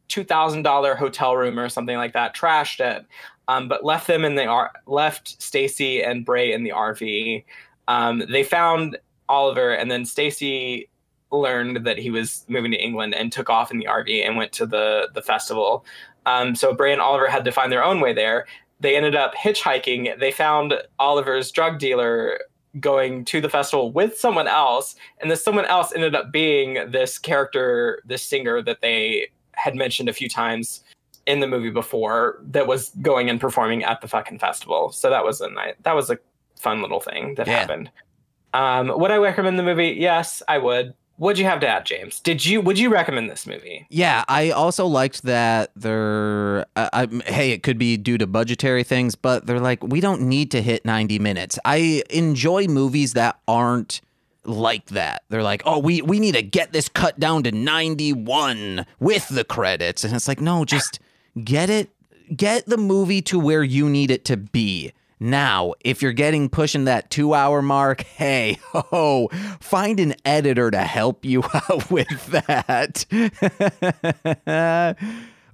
Speaker 2: two thousand dollar hotel room or something like that, trashed it, um, but left them in the R- left Stacy and Bray in the RV. Um, they found Oliver, and then Stacy learned that he was moving to England and took off in the RV and went to the the festival. Um, so Bray and Oliver had to find their own way there. They ended up hitchhiking. They found Oliver's drug dealer going to the festival with someone else, and this someone else ended up being this character, this singer that they had mentioned a few times in the movie before that was going and performing at the fucking festival. So that was a night. That was a fun little thing that
Speaker 1: Yeah.
Speaker 2: happened. Um, would I recommend the movie? Yes, I would. What'd you have to add, James? Did you would you recommend this movie?
Speaker 1: Yeah, I also liked that they're. I, I, hey, it could be due to budgetary things, but they're like, we don't need to hit 90 minutes. I enjoy movies that aren't like that. They're like, oh, we, we need to get this cut down to 91 with the credits. And it's like, no, just get it, get the movie to where you need it to be. Now, if you're getting pushing that two hour mark, hey, ho, find an editor to help you out with that.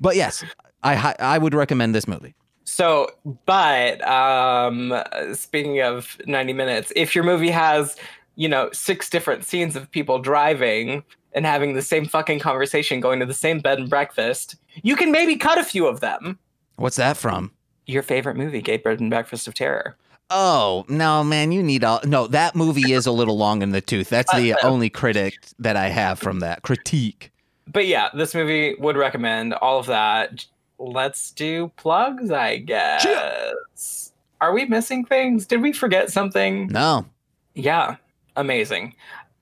Speaker 1: but yes, I I would recommend this movie.
Speaker 2: So, but um, speaking of 90 minutes, if your movie has, you know, six different scenes of people driving and having the same fucking conversation, going to the same bed and breakfast, you can maybe cut a few of them.
Speaker 1: What's that from?
Speaker 2: Your favorite movie, Gay Bed and Breakfast of Terror.
Speaker 1: Oh no, man! You need all. No, that movie is a little long in the tooth. That's the
Speaker 2: Uh,
Speaker 1: only critic that I have from that critique.
Speaker 2: But yeah, this movie would recommend all of that. Let's do plugs, I guess. Are we missing things? Did we forget something?
Speaker 1: No,
Speaker 2: Yeah, amazing.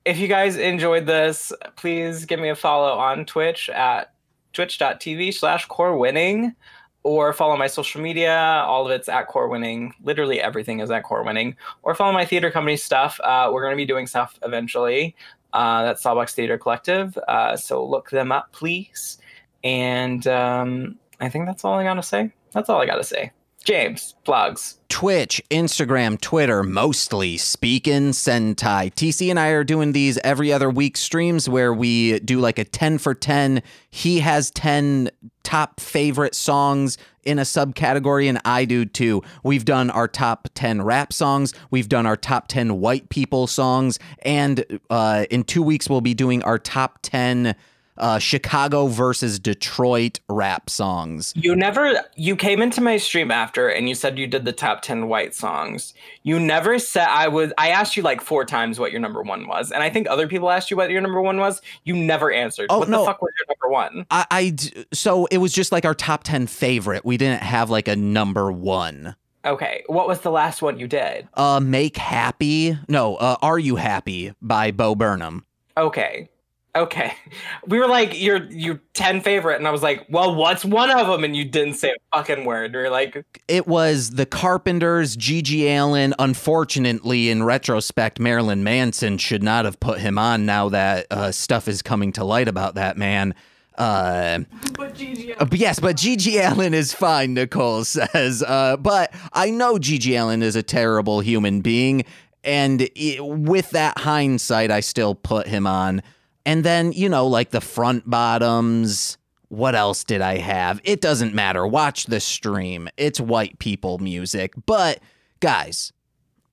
Speaker 2: If you guys enjoyed this, please give me a follow on Twitch at twitch.tv slash core winning or follow my social media. All of it's at core winning. Literally everything is at core winning. Or follow my theater company stuff. Uh, we're going to be doing stuff eventually. Uh, that's Sawbox Theater Collective. Uh, so look them up, please. And um, I think that's all I got to say. That's all I got to say. James, plugs.
Speaker 1: Twitch, Instagram, Twitter, mostly speaking Sentai. TC and I are doing these every other week streams where we do like a 10 for 10. He has 10 top favorite songs in a subcategory, and I do too. We've done our top 10 rap songs, we've done our top 10 white people songs, and uh, in two weeks, we'll be doing our top 10 uh, Chicago versus Detroit rap songs.
Speaker 2: You never you came into my stream after and you said you did the top 10 white songs. You never said I was I asked you like four times what your number 1 was. And I think other people asked you what your number 1 was. You never answered.
Speaker 1: Oh,
Speaker 2: what
Speaker 1: no.
Speaker 2: the fuck was your number 1?
Speaker 1: I, I, so it was just like our top 10 favorite. We didn't have like a number one.
Speaker 2: Okay. What was the last one you did?
Speaker 1: Uh, Make Happy. No, uh, Are You Happy by Bo Burnham.
Speaker 2: Okay. Okay. We were like your your 10 favorite and I was like, "Well, what's one of them?" and you didn't say a fucking word. You're like,
Speaker 1: It was The Carpenters, GG Allin. Unfortunately, in retrospect, Marilyn Manson should not have put him on now that uh, stuff is coming to light about that man. Uh,
Speaker 3: But GG.
Speaker 1: Uh, but yes, but GG Allin is fine, Nicole says. Uh, but I know GG Allin is a terrible human being. And i with that hindsight, I still put him on. And then, you know, like the front bottoms. What else did I have? It doesn't matter. Watch the stream. It's white people music. But guys,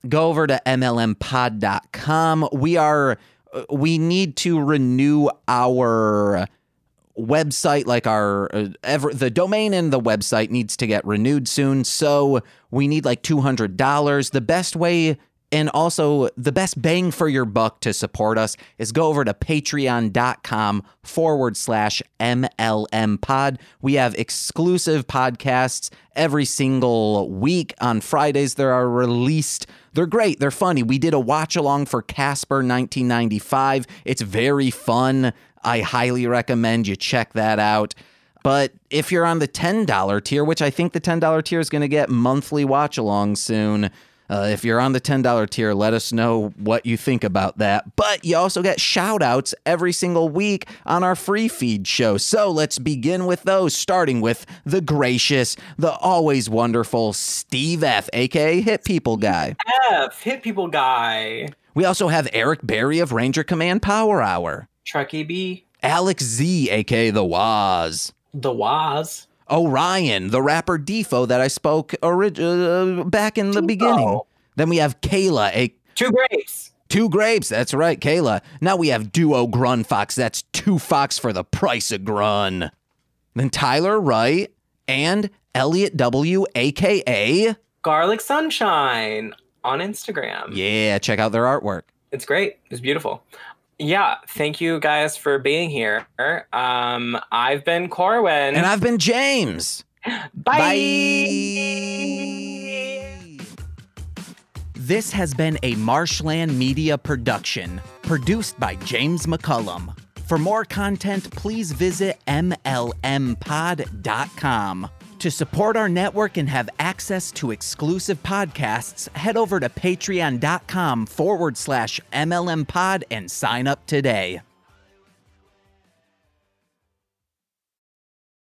Speaker 1: go over to MLMpod.com. We are uh, we need to renew our website like our uh, ever the domain and the website needs to get renewed soon so we need like $200 the best way and also the best bang for your buck to support us is go over to patreon.com forward slash mlm pod. We have exclusive podcasts every single week. On fridays there are released. They're great. They're funny. We did a watch along for casper 1995 it's very fun. I highly recommend you check that out. But if you're on the $10 tier, which I think the $10 tier is going to get monthly watch along soon, uh, if you're on the $10 tier, let us know what you think about that. But you also get shout outs every single week on our free feed show. So let's begin with those, starting with the gracious, the always wonderful Steve F., aka Hit People Guy.
Speaker 2: F, Hit People Guy.
Speaker 1: We also have Eric Berry of Ranger Command Power Hour.
Speaker 2: Truckee B.
Speaker 1: Alex Z, aka The Waz.
Speaker 2: The Waz.
Speaker 1: Orion, the rapper Defo that I spoke orig- uh, back in the
Speaker 2: Defo.
Speaker 1: beginning. Then we have Kayla, a
Speaker 2: Two grapes.
Speaker 1: two grapes. That's right, Kayla. Now we have Duo Grun Fox. That's two Fox for the price of Grun. Then Tyler Wright and Elliot W, aka
Speaker 2: Garlic Sunshine on Instagram.
Speaker 1: yeah. Check out their artwork.
Speaker 2: It's great. It's beautiful. Yeah, thank you guys for being here. Um, I've been Corwin.
Speaker 1: And I've been James.
Speaker 2: Bye.
Speaker 1: This has been a Marshland Media production, produced by James McCullum. For more content, please visit MLMpod.com. To support our network and have access to exclusive podcasts, head over to patreon.com forward slash MLMpod and sign up today.